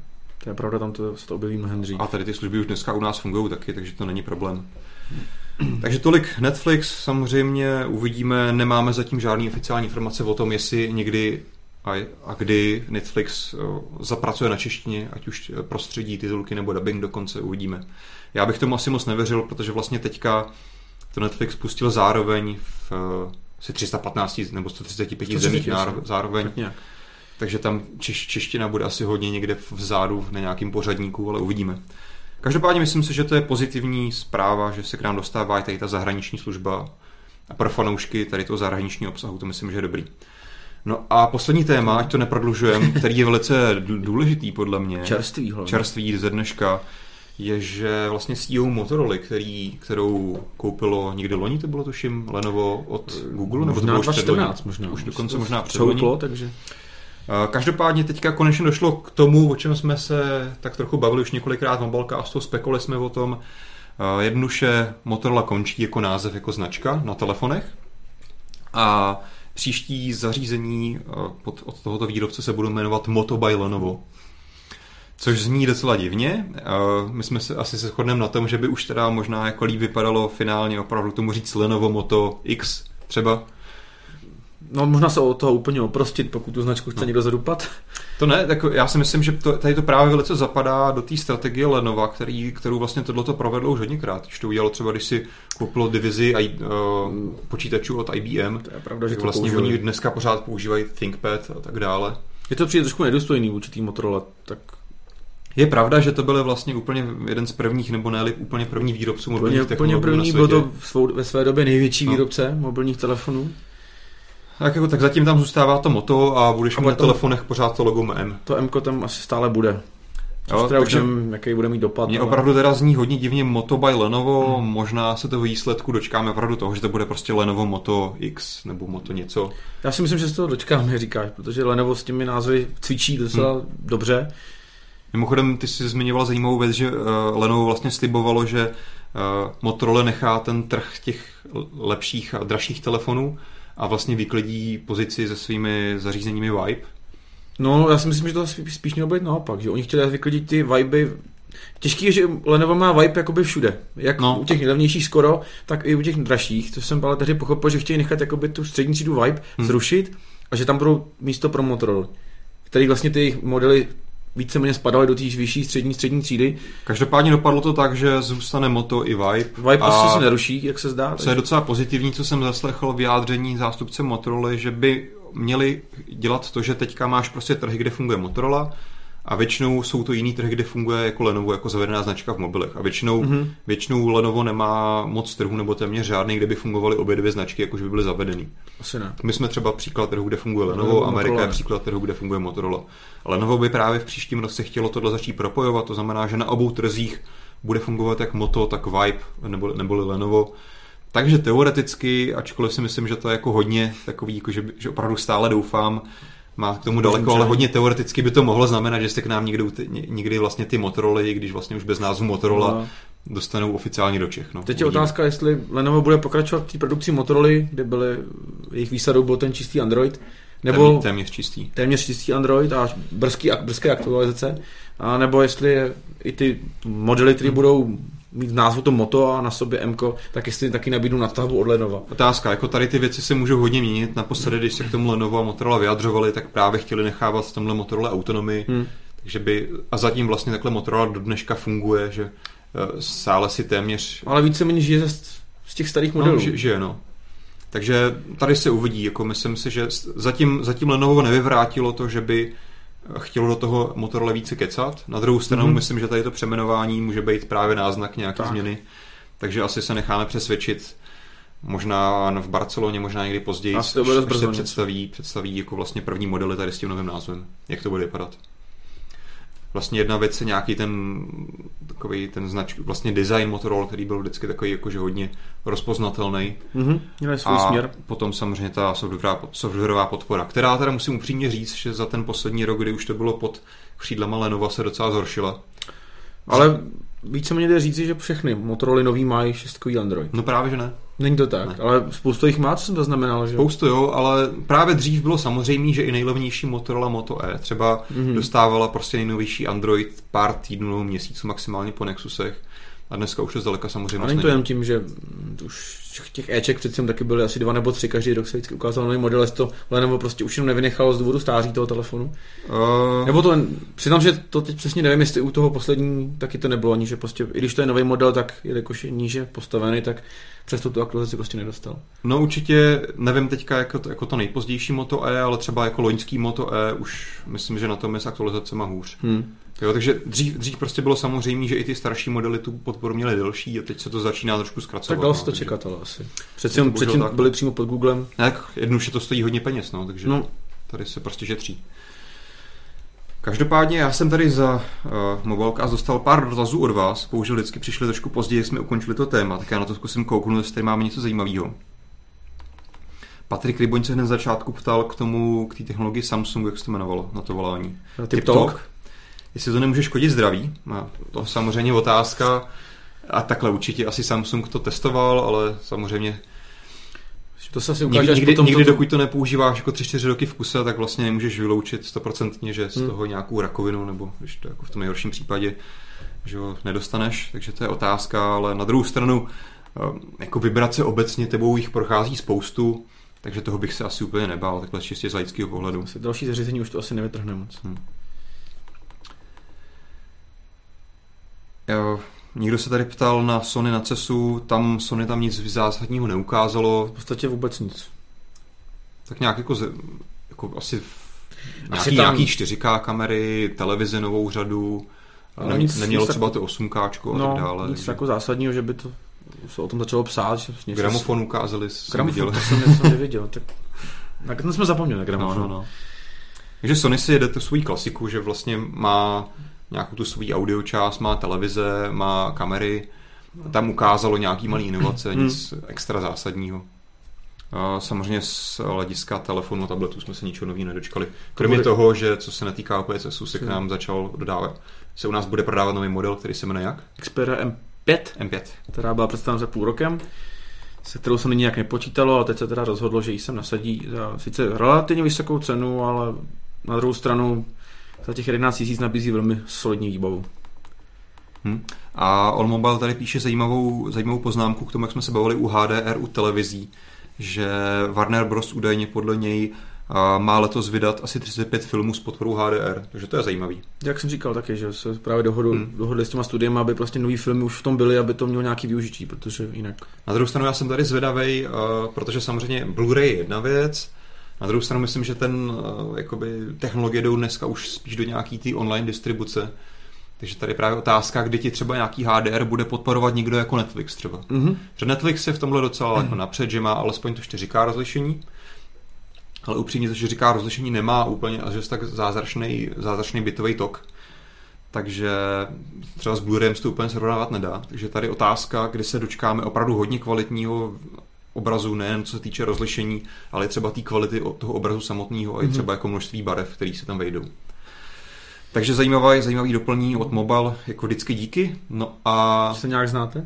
To je pravda, tam to, se to objeví mnohem dřív. A tady ty služby už dneska u nás fungují taky, takže to není problém. Takže tolik Netflix, samozřejmě uvidíme, nemáme zatím žádný oficiální informace o tom, jestli někdy a, a kdy Netflix zapracuje na češtině, ať už prostředí, titulky nebo dubbing dokonce, uvidíme. Já bych tomu asi moc nevěřil, protože vlastně teďka to Netflix pustil zároveň v eh, asi 315 nebo 135 zemích 130 náro- asi. zároveň. Tak nějak. Takže tam češ, čeština bude asi hodně někde vzadu na nějakým pořadníku, ale uvidíme. Každopádně myslím si, že to je pozitivní zpráva, že se k nám dostává i tady ta zahraniční služba a pro fanoušky tady toho zahraničního obsahu, to myslím, že je dobrý. No a poslední téma, ať to neprodlužujeme, který je velice důležitý podle mě, Čerstvý hlavně. čerstvý ze dneška, je, že vlastně CEO Motorola, který, kterou koupilo někdy loni, to bylo tuším Lenovo od Google, nebo to možná bylo už předloni? 2014 možná. Už dokonce možná předloni. Takže... Eh, Každopádně teďka konečně došlo k tomu, o čem jsme se tak trochu bavili už několikrát v Mobilecastu, spekulovali jsme o tom. Eh, Jednoduše Motorola končí jako název, jako značka na telefonech a příští zařízení eh, od tohoto výrobce se budou jmenovat Moto by Lenovo. Což zní docela divně. My jsme se asi se shodneme na tom, že by už teda možná jako líp vypadalo finálně opravdu tomu říct Lenovo Moto X třeba. No možná se od toho úplně oprostit, pokud tu značku chce No. někdo zadupat. To ne, tak já si myslím, že to, tady to právě velice zapadá do té strategie Lenova, který, kterou vlastně tohleto provedlo už hodněkrát. Když to udělalo třeba, když si koupilo divizi I, uh, počítačů od IBM, To je pravda, že to vlastně použili. oni dneska pořád používají ThinkPad a tak dále. Je to přijde trošku nedůstojný vůči tý Motorola, tak Je pravda, že to byl vlastně úplně jeden z prvních, nebo ne úplně první výrobců úplně, mobilních úplně technologií první na byl to svou, ve své době největší No. výrobce mobilních telefonů. Tak, jako, tak zatím tam zůstává to moto a budeš A mít na to- telefonech pořád to logo M. To M tam asi stále bude. Což Jo, teda takže- nevím, jaký bude mít dopad. Mně ale- opravdu teda zní hodně divně Moto by Lenovo, hmm. možná se toho výsledku dočkáme opravdu toho, že to bude prostě Lenovo Moto X nebo Moto něco. Já si myslím, že se toho dočkáme, říkáš, protože Lenovo s těmi názvy cvičí docela Hmm. dobře. Mimochodem, ty jsi zmiňoval zajímavou věc, že uh, Lenovo vlastně slibovalo, že uh, Motorola nechá ten trh těch lepších a dražších telefonů a vlastně vyklidí pozici se svými zařízeními Vibe. No, já si myslím, že to spíš, spíš mělo být naopak, že oni chtěli vyklidit ty viby. Těžký je, že Lenovo má vibe jakoby všude. Jak No. u těch levnějších skoro, tak i u těch dražších. To jsem ale tehdy pochopil, že chtějí nechat jakoby tu střední třídu vibe hmm. zrušit a že tam budou místo pro Motorola. Který vlastně ty jejich modely víceméně spadaly do té vyšší střední střední třídy. Každopádně dopadlo to tak, že zůstane Moto i Vibe. Vibe a prostě se neruší, jak se zdá. Co je docela pozitivní, co jsem zaslechl vyjádření zástupce Motorola, že by měli dělat to, že teďka máš prostě trhy, kde funguje Motorola a většinou jsou to jiný trhy, kde funguje jako Lenovo, jako zavedená značka v mobilech. A většinou, mm-hmm. Mhm. většinou Lenovo nemá moc trhu nebo téměř žádný, kde by fungovaly obě dvě značky, jakože by byly zavedený. Asi ne. My jsme třeba příklad trhu, kde funguje Lenovo, Lenovo, Amerika Motorola je příklad trhu, kde funguje Motorola. Lenovo by právě v příštím roce chtělo tohle začít propojovat, to znamená, že na obou trzích bude fungovat jak Moto, tak Vibe nebo, neboli Lenovo. Takže teoreticky, ačkoliv si myslím, že to je jako hodně takový, jako že, že opravdu stále doufám, má k tomu daleko, ale hodně teoreticky by to mohlo znamenat, že se k nám někdy, někdy vlastně ty Motorola, i když vlastně už bez názvu Motorola, No. dostanou oficiálně do Čech. No, Teď je otázka, jestli Lenovo bude pokračovat v té produkci Motorola, kde byly, jejich výsadou byl ten čistý Android, nebo Téměř, téměř čistý. téměř čistý Android a brzký, brzké aktualizace, a nebo jestli je, i ty modely, které budou mít v názvu to Moto a na sobě M, tak jestli taky nabídnou nadstavbu od Lenova. Otázka, jako tady ty věci se můžou hodně měnit. Naposledy, když se k tomu Lenovo a Motorola vyjadřovali, tak právě chtěli nechávat v tomhle Motorola autonomii. Hmm. Takže by, a zatím vlastně takhle Motorola do dneška funguje, že eh, stále si téměř Ale víceméně žije z, z těch starých modelů. no, že, že no. Takže tady se uvidí, jako myslím si, že zatím, zatím Lenovo nevyvrátilo to, že by chtělo do toho Motorola více kecat. Na druhou stranu Mhm. myslím, že tady to přeměnování může být právě náznak nějaké Tak. změny. Takže asi se necháme přesvědčit možná v Barceloně, možná někdy později, Asi to bude dost až se představí, představí jako vlastně první modely tady s tím novým názvem. Jak to bude vypadat. Vlastně jedna věc je nějaký ten takový ten znač, vlastně design Motorola, který byl vždycky takový jakože hodně rozpoznatelný. Mhm, měli svůj A směr. potom samozřejmě ta softwarová, softwarová podpora, která teda musím upřímně říct, že za ten poslední rok, kdy už to bylo pod křídlama Lenova, se docela zhoršila. Ale víceméně jde říci, že všechny Motorola nový mají šestkový Android. No právě, že ne. Není to tak, Ne. ale spoustu jich má, co jsem zaznamenal, že? Spoustu jo, ale právě dřív bylo samozřejmé, že i nejlevnější Motorola Moto E třeba Mhm. mm-hmm. dostávala prostě nejnovější Android pár týdnů nebo měsíců maximálně po Nexusech. A dneska už to zdaleka samozřejmě A není to jenom tím, že už těch Eček předtím taky byly asi dva nebo tři, každý rok se vždycky ukázal nový model, jestli to Lenovo prostě už jenom nevynechalo z důvodu stáří toho telefonu. Uh, Nebo to, přiznám, že to teď přesně nevím, jestli u toho poslední taky to nebylo ani, že prostě, i když to je nový model, tak jelikož je níže postavený, tak přesto tu aktualizaci prostě nedostal. No určitě, nevím teďka jako to, jako to nejpozdější Moto E, ale třeba jako loňský Moto E už myslím, že na tom je s aktualizacemi hůř. Hmm. Jo, takže dřív, dřív prostě bylo samozřejmé, že i ty starší modely tu podporu měly delší a teď se to začíná trošku zkracovat. Tak dalo se no, to takže- čekat, ale asi. Přeci předtím tak. byli přímo pod Googlem. Ne, Tak jednoduše to stojí hodně peněz, no, takže No, tady se prostě šetří. Každopádně já jsem tady za uh, Mobilecast dostal pár dotazů od vás, bohužel vždycky přišli trošku později, jsme ukončili to téma, tak já na to zkusím kouknout, jestli tady máme něco zajímavého. Patrik Ryboň se hned na začátku ptal k tomu, k té technologii Samsung, jak se to jmenovalo na to volání. TikTok. Jestli to nemůže škodit zdraví, no, to samozřejmě otázka. A takhle určitě asi Samsung to testoval, ale samozřejmě To se asi ukáže, Nikdy, až nikdy, potom nikdy to, dokud to nepoužíváš jako 3-4 roky v kuse, tak vlastně nemůžeš vyloučit stoprocentně, že z Hmm. toho nějakou rakovinu, nebo když to jako v tom nejhorším případě, že ho nedostaneš, takže to je otázka, ale na druhou stranu eh, jako vibrace obecně tebou jich prochází spoustu, takže toho bych se asi úplně nebál, takhle čistě z laického pohledu. Asi další zařízení už to asi nevytrhne moc. Jo, někdo se tady ptal na Sony na CESu, tam Sony tam nic zásadního neukázalo, V podstatě vůbec nic. tak nějak jako, ze, jako asi, nějaký, Asi tam- nějaký 4K kamery, televize novou řadu, No ne, nic- nemělo nic třeba tak- to 8K a No, tak dále. nic takže jako zásadního, že by to se o tom začalo psát. Že něco Gramofon ukázali, jsem Gramofon, viděl. to jsem něco neviděl. Tak... Na ten jsme zapomněli na No, gramofon. no, no. Takže Sony si jede tu svou klasiku, že vlastně má nějakou tu svou audio část, má televize, má kamery, tam ukázalo nějaký malý inovace, Hmm. nic extra zásadního. Samozřejmě z hlediska telefonu a tabletu jsme se ničeho nového nedočkali. Kromě bude- toho, že co se netýká OPSSu, se k nám začal dodávat, se u nás bude prodávat nový model, který se jmenuje jak? Xperia M5, M5. která byla představena za půl rokem, se kterou se nyní nějak nepočítalo, ale teď se teda rozhodlo, že ji sem nasadí za sice relativně vysokou cenu, ale na druhou stranu za těch 11 tisíc nabízí velmi solidní výbavu. Hm. A On Mobile tady píše zajímavou, zajímavou poznámku k tomu, jak jsme se bavili u HDR, u televizí, že Warner Bros. údajně podle něj a, má letos vydat asi 35 filmů s podporou HDR, takže to je zajímavý. Jak jsem říkal taky, že se právě dohodu, Hmm. hmm. dohodli s těma studiemi, aby prostě nový filmy už v tom byly, aby to mělo nějaký využití, protože jinak. Na druhou stranu já jsem tady zvědavej, a, protože samozřejmě Blu-ray je jedna věc, na druhou stranu myslím, že ten a, jakoby, technologie jdou dneska už spíš do nějaký té online distribuce, takže tady je právě otázka, kdy ti třeba nějaký HDR bude podporovat někdo jako Netflix třeba. Mm-hmm. Že Netflix je v tomhle docela jako napřed, že má alespoň to 4K rozlišení, ale upřímně to 4K rozlišení nemá úplně až tak zázračný, zázračný bitový tok. Takže třeba s Blu-rayem se to úplně srovnávat nedá. Takže tady otázka, kdy se dočkáme opravdu hodně kvalitního obrazu, nejen co se týče rozlišení, ale třeba té kvality od toho obrazu samotného a i Mhm. třeba jako množství barev, které se tam vejdou. Takže zajímavý, zajímavý doplní od Mobile, jako vždycky díky. No a Se nějak znáte?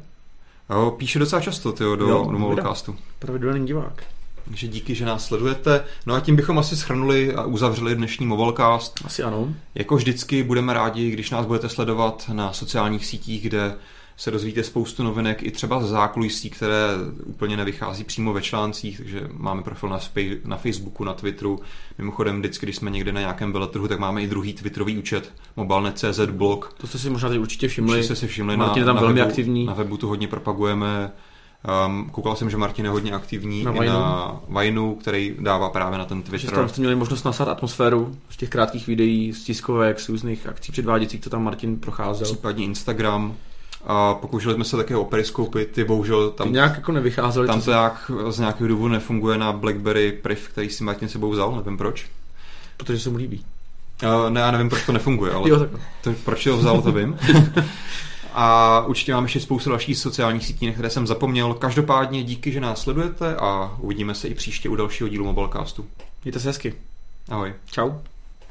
jo, píše docela často tyjo, do, Jo, do Mobilecastu. Pravidelný divák. Takže díky, že nás sledujete. No a tím bychom asi schrnuli a uzavřeli dnešní Mobilecast. Asi ano. Jako vždycky budeme rádi, když nás budete sledovat na sociálních sítích, kde se dozvíte spoustu novinek, i třeba z zákulisí, které úplně nevychází přímo ve článcích, takže máme profil na, spe- na Facebooku, na Twitteru. Mimochodem, vždycky, když jsme někde na nějakém veletrhu, tak máme i druhý Twitterový účet, mobilnet.cz blog. To jste si možná teď určitě všimli. Určitě jste si všimli, Martin je na, tam na velmi webu, aktivní. Na webu to hodně propagujeme. Um, koukal jsem, že Martin je hodně aktivní Na i Vineu. na Vineu, který dává právě na ten Že Twitter. tam jste měli možnost nasát atmosféru z těch krátkých videí, z tiskovek, z různých akcí předváděcích, co tam Martin procházel. případně Instagram. A pokoušeli jsme se také o periskopy, ty bohužel Tam tam, nějak jako nevycházeli. tam to nějak z nějakého důvodu nefunguje na BlackBerry Priv, který si Martin sebou vzal, nevím proč. Protože se mu líbí. Uh, ne, já nevím, proč to nefunguje, ale Jo, to, proč to vzal, to vím. A určitě mám ještě spoustu dalších sociálních sítí, na které jsem zapomněl. Každopádně díky, že nás sledujete a uvidíme se i příště u dalšího dílu Mobilecastu. Mějte se hezky. Ahoj. Čau.